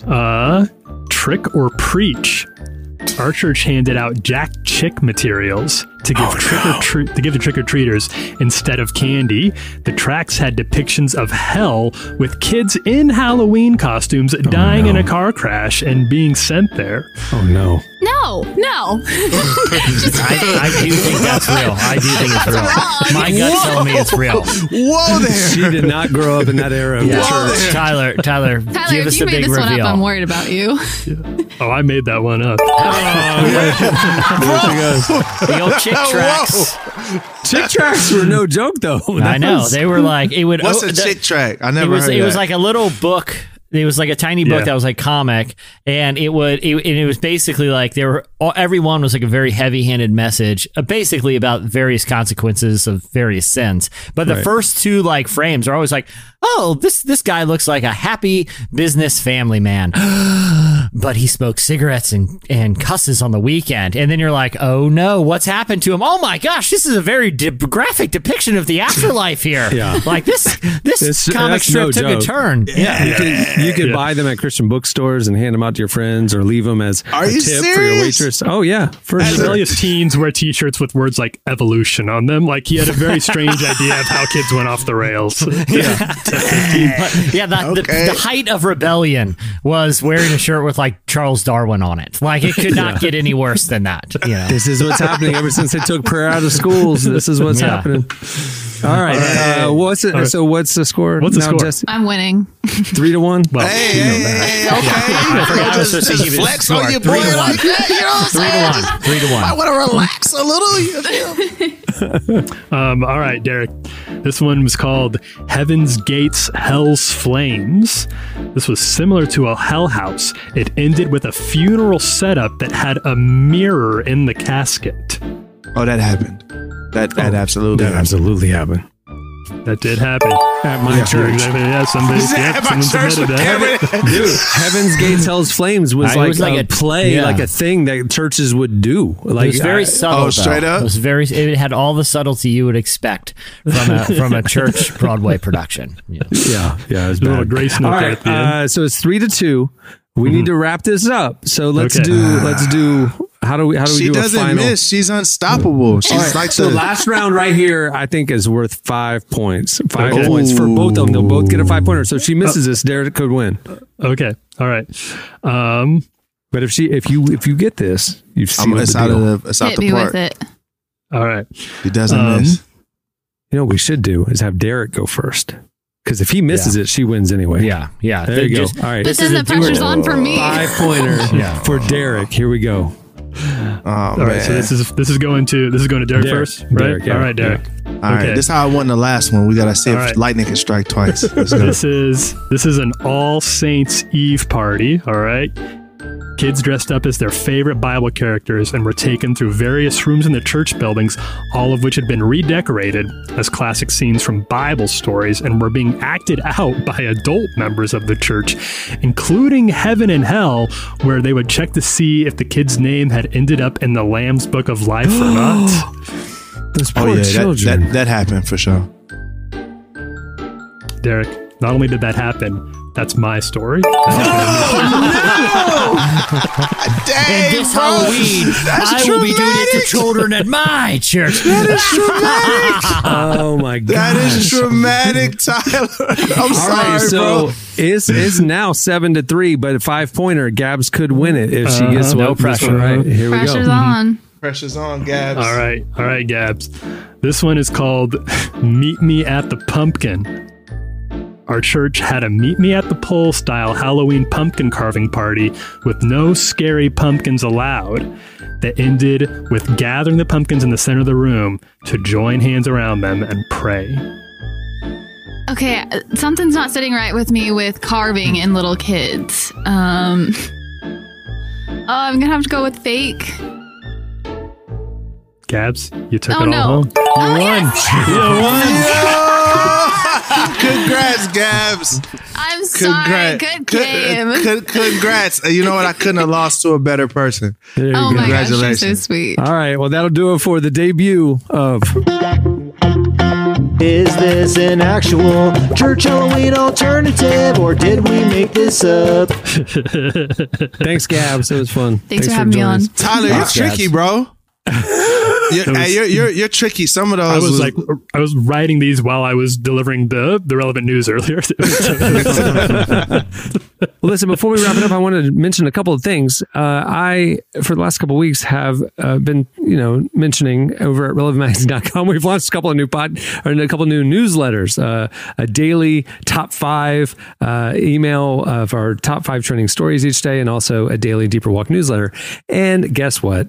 Uh, trick or preach. Our church handed out Jack Chick materials to give trick or treat to give to trick or treaters instead of candy. The tracts had depictions of hell with kids in Halloween costumes dying in a car crash and being sent there. Oh no. No, no. *laughs* I, I do think that's real. I do think it's real. My gut's telling me it's real. Whoa there. She did not grow up in that era of Yeah. the church. Tyler, Tyler, Tyler, give if us you the made big this one reveal. up, I'm worried about you. *laughs* Oh, I made that one up. *laughs* the old Chick tracts. Chick tracts were no joke though. I know was- they were like it would. What's oh, a the- Chick tract? I It never was heard it was like a little book It was like a tiny book Yeah. that was like comic, and it would it, and it was basically like there were all, everyone was like a very heavy-handed message, uh, basically about various consequences of various sins. But the Right. first two like frames are always like, oh, this this guy looks like a happy business family man, *gasps* but he smokes cigarettes and and cusses on the weekend, and then you're like, oh no, what's happened to him? Oh my gosh, this is a very de- graphic depiction of the *laughs* afterlife here. Yeah. like this this It's- comic strip no took a turn. Yeah. You could, you could Yeah. buy them at Christian bookstores and hand them out to your friends or leave them as Are a you tip for your serious? waitress. Oh, yeah, for sure. Rebellious teens wear T-shirts with words like "evolution" on them. Like he had a very strange *laughs* idea of how kids went off the rails. Yeah, *laughs* *laughs* But, yeah, the, Okay. the, the height of rebellion was wearing a shirt with like Charles Darwin on it. Like it could not get any worse than that. You know? This is what's happening ever since they took prayer out of schools. This is what's Yeah. happening. All right. Uh, what's it? So what's the score? What's the now, score? Jesse? I'm winning. Three to one. well, Hey, you know hey, that. hey, okay. *laughs* I forgot I was supposed to just give you flex score. on your Three boy to one. like that. You know what I'm Three to saying? one. Just- Three to one. I want to relax a little. You feel? *laughs* Um, all right, Derek. This one was called Heaven's Gates, Hell's Flames. This was similar to a hell house. It ended with a funeral setup that had a mirror in the casket. Oh, that happened. That that absolutely That happened. absolutely happened. That did happen. At my church. Yeah, somebody, yeah, At my someone church submitted that. with *laughs* Dude, Heaven's Gates, Hell's Flames was like, was like a, a- play, yeah. like a thing that churches would do. Like it was very I- subtle. Oh, though. straight up? It was very. It had all the subtlety you would expect from a from a church *laughs* Broadway production. Yeah. yeah, yeah, it was A little bad. grace note All right, at the end. Uh, so it's three to two. We need to wrap this up. So let's Okay. do. *sighs* Let's do. How do we? How do we She do doesn't final? miss. She's unstoppable. She's All right, like so the last round right here, I think is worth five points. Five Okay. points for both of them. They'll both get a five pointer. So if she misses this, Derek could win. Okay, all right. Um, But if she, if you, if you get this, you've I'm, seen it's out of the it's out Hit the me park. with it. all right. He doesn't Um, miss. You know what we should do is have Derek go first. Because if he misses it, she wins anyway. Yeah, yeah. There you go. Just- All right. But This then is the a pressure's on for me. Five pointer *laughs* Yeah. for Derek. Here we go. Oh All man. right, so this is this is going to this is going to Derek, Derek. first, right? Derek, yeah. All right, Derek. All right. okay. This is how I won the last one. We gotta see if All right. lightning can strike twice. *laughs* This is this is an All Saints Eve party. All right. Kids dressed up as their favorite Bible characters and were taken through various rooms in the church buildings, all of which had been redecorated as classic scenes from Bible stories and were being acted out *laughs* by adult members of the church, including Heaven and Hell, where they would check to see if the kid's name had ended up in the Lamb's Book of Life or not. *gasps* Those Oh poor yeah, that, children. that that happened for sure. Derek, not only did that happen, that's my story. *laughs* No, no, And this Halloween, I will be doing it to children at my church. *laughs* oh my god. That is dramatic, Tyler. I'm All sorry, right, so bro. it's it's now seven to three, but a five pointer, Gabs could win it if she gets Uh-huh. one, No pressure. one right. Here we Pressure's go. on. Pressure's on, Gabs. All right, all right, Gabs. This one is called *laughs* Meet Me at the Pumpkin. Our church had a Meet Me at the Pole style Halloween pumpkin carving party with no scary pumpkins allowed that ended with gathering the pumpkins in the center of the room to join hands around them and pray. Okay, uh, something's not sitting right with me with carving and little kids. Um, *laughs* oh, I'm gonna have to go with fake. Gabs, you took Oh, it all no. home. You Oh, won. yes. You won. *laughs* Congrats, Gabs. I'm sorry. Good game. Con- congrats. Uh, You know what? I couldn't have lost to a better person. There you oh go. my gosh, you're so Congratulations. sweet. All right, well that'll do it for the debut of Is this an actual church Halloween alternative, or did we make this up? *laughs* Thanks, Gabs. It was fun. Thanks for having me on. us. Tyler, you're tricky, bro. *laughs* You're, hey, you're, you're you're tricky. Some of those I was was- like, I was writing these while I was delivering the the relevant news earlier. *laughs* Well, listen, before we wrap it up, I wanted to mention a couple of things. Uh, I, for the last couple of weeks, have uh, been, you know, mentioning over at relevantmagazine.com, *laughs* we've launched a couple of new pod or a couple of new newsletters, uh, a daily top five uh, email of our top five trending stories each day, and also a daily Deeper Walk newsletter. And guess what?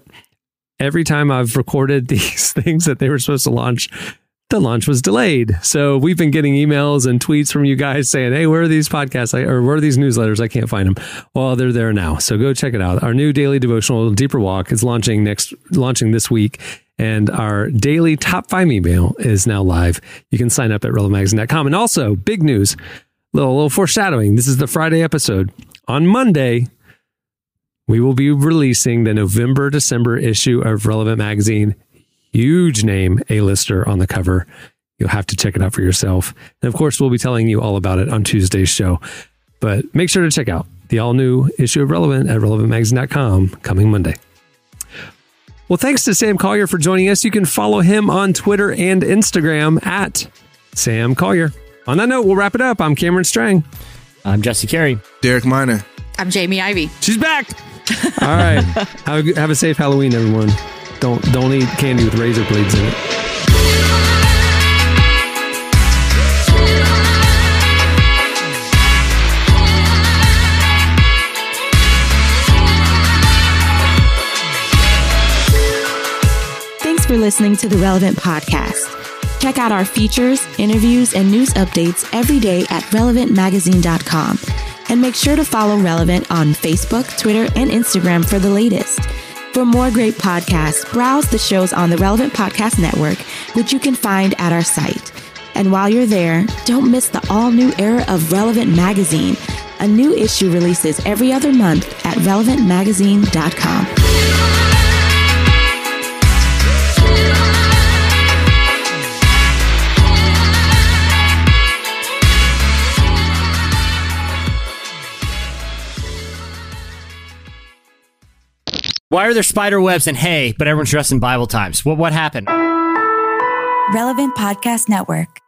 Every time I've recorded *laughs* these things that they were supposed to launch the launch was delayed. So we've been getting emails and tweets from you guys saying, "Hey, where are these podcasts? I, or where are these newsletters? I can't find them." Well, they're there now. So go check it out. Our new daily devotional, Deeper Walk, is launching next, launching this week, and our daily top five email is now live. You can sign up at relevantmagazine.com. And also, big news, little little foreshadowing. This is the Friday episode. On Monday, we will be releasing the November December issue of Relevant Magazine. Huge name A-lister on the cover. You'll have to check it out for yourself. And of course, we'll be telling you all about it on Tuesday's show. But make sure to check out the all new issue of Relevant at relevantmagazine.com coming Monday. Well, thanks to Sam Collier for joining us. You can follow him on Twitter and Instagram at Sam Collier. On that note, we'll wrap it up. I'm Cameron Strang. I'm Jesse Carey. Derek Minor. I'm Jamie Ivey. She's back. *laughs* All right. have, a, have a safe Halloween, everyone. Don't don't eat candy with razor blades in it. Thanks for listening to the Relevant Podcast. Check out our features, interviews, and news updates every day at relevantmagazine.com. And make sure to follow Relevant on Facebook, Twitter, and Instagram for the latest. For more great podcasts, browse the shows on the Relevant Podcast Network, which you can find at our site. And while you're there, don't miss the all new era of Relevant Magazine. A new issue releases every other month at relevantmagazine.com. Why are there spider webs and hay, but everyone's dressed in Bible times? What what happened? Relevant Podcast Network.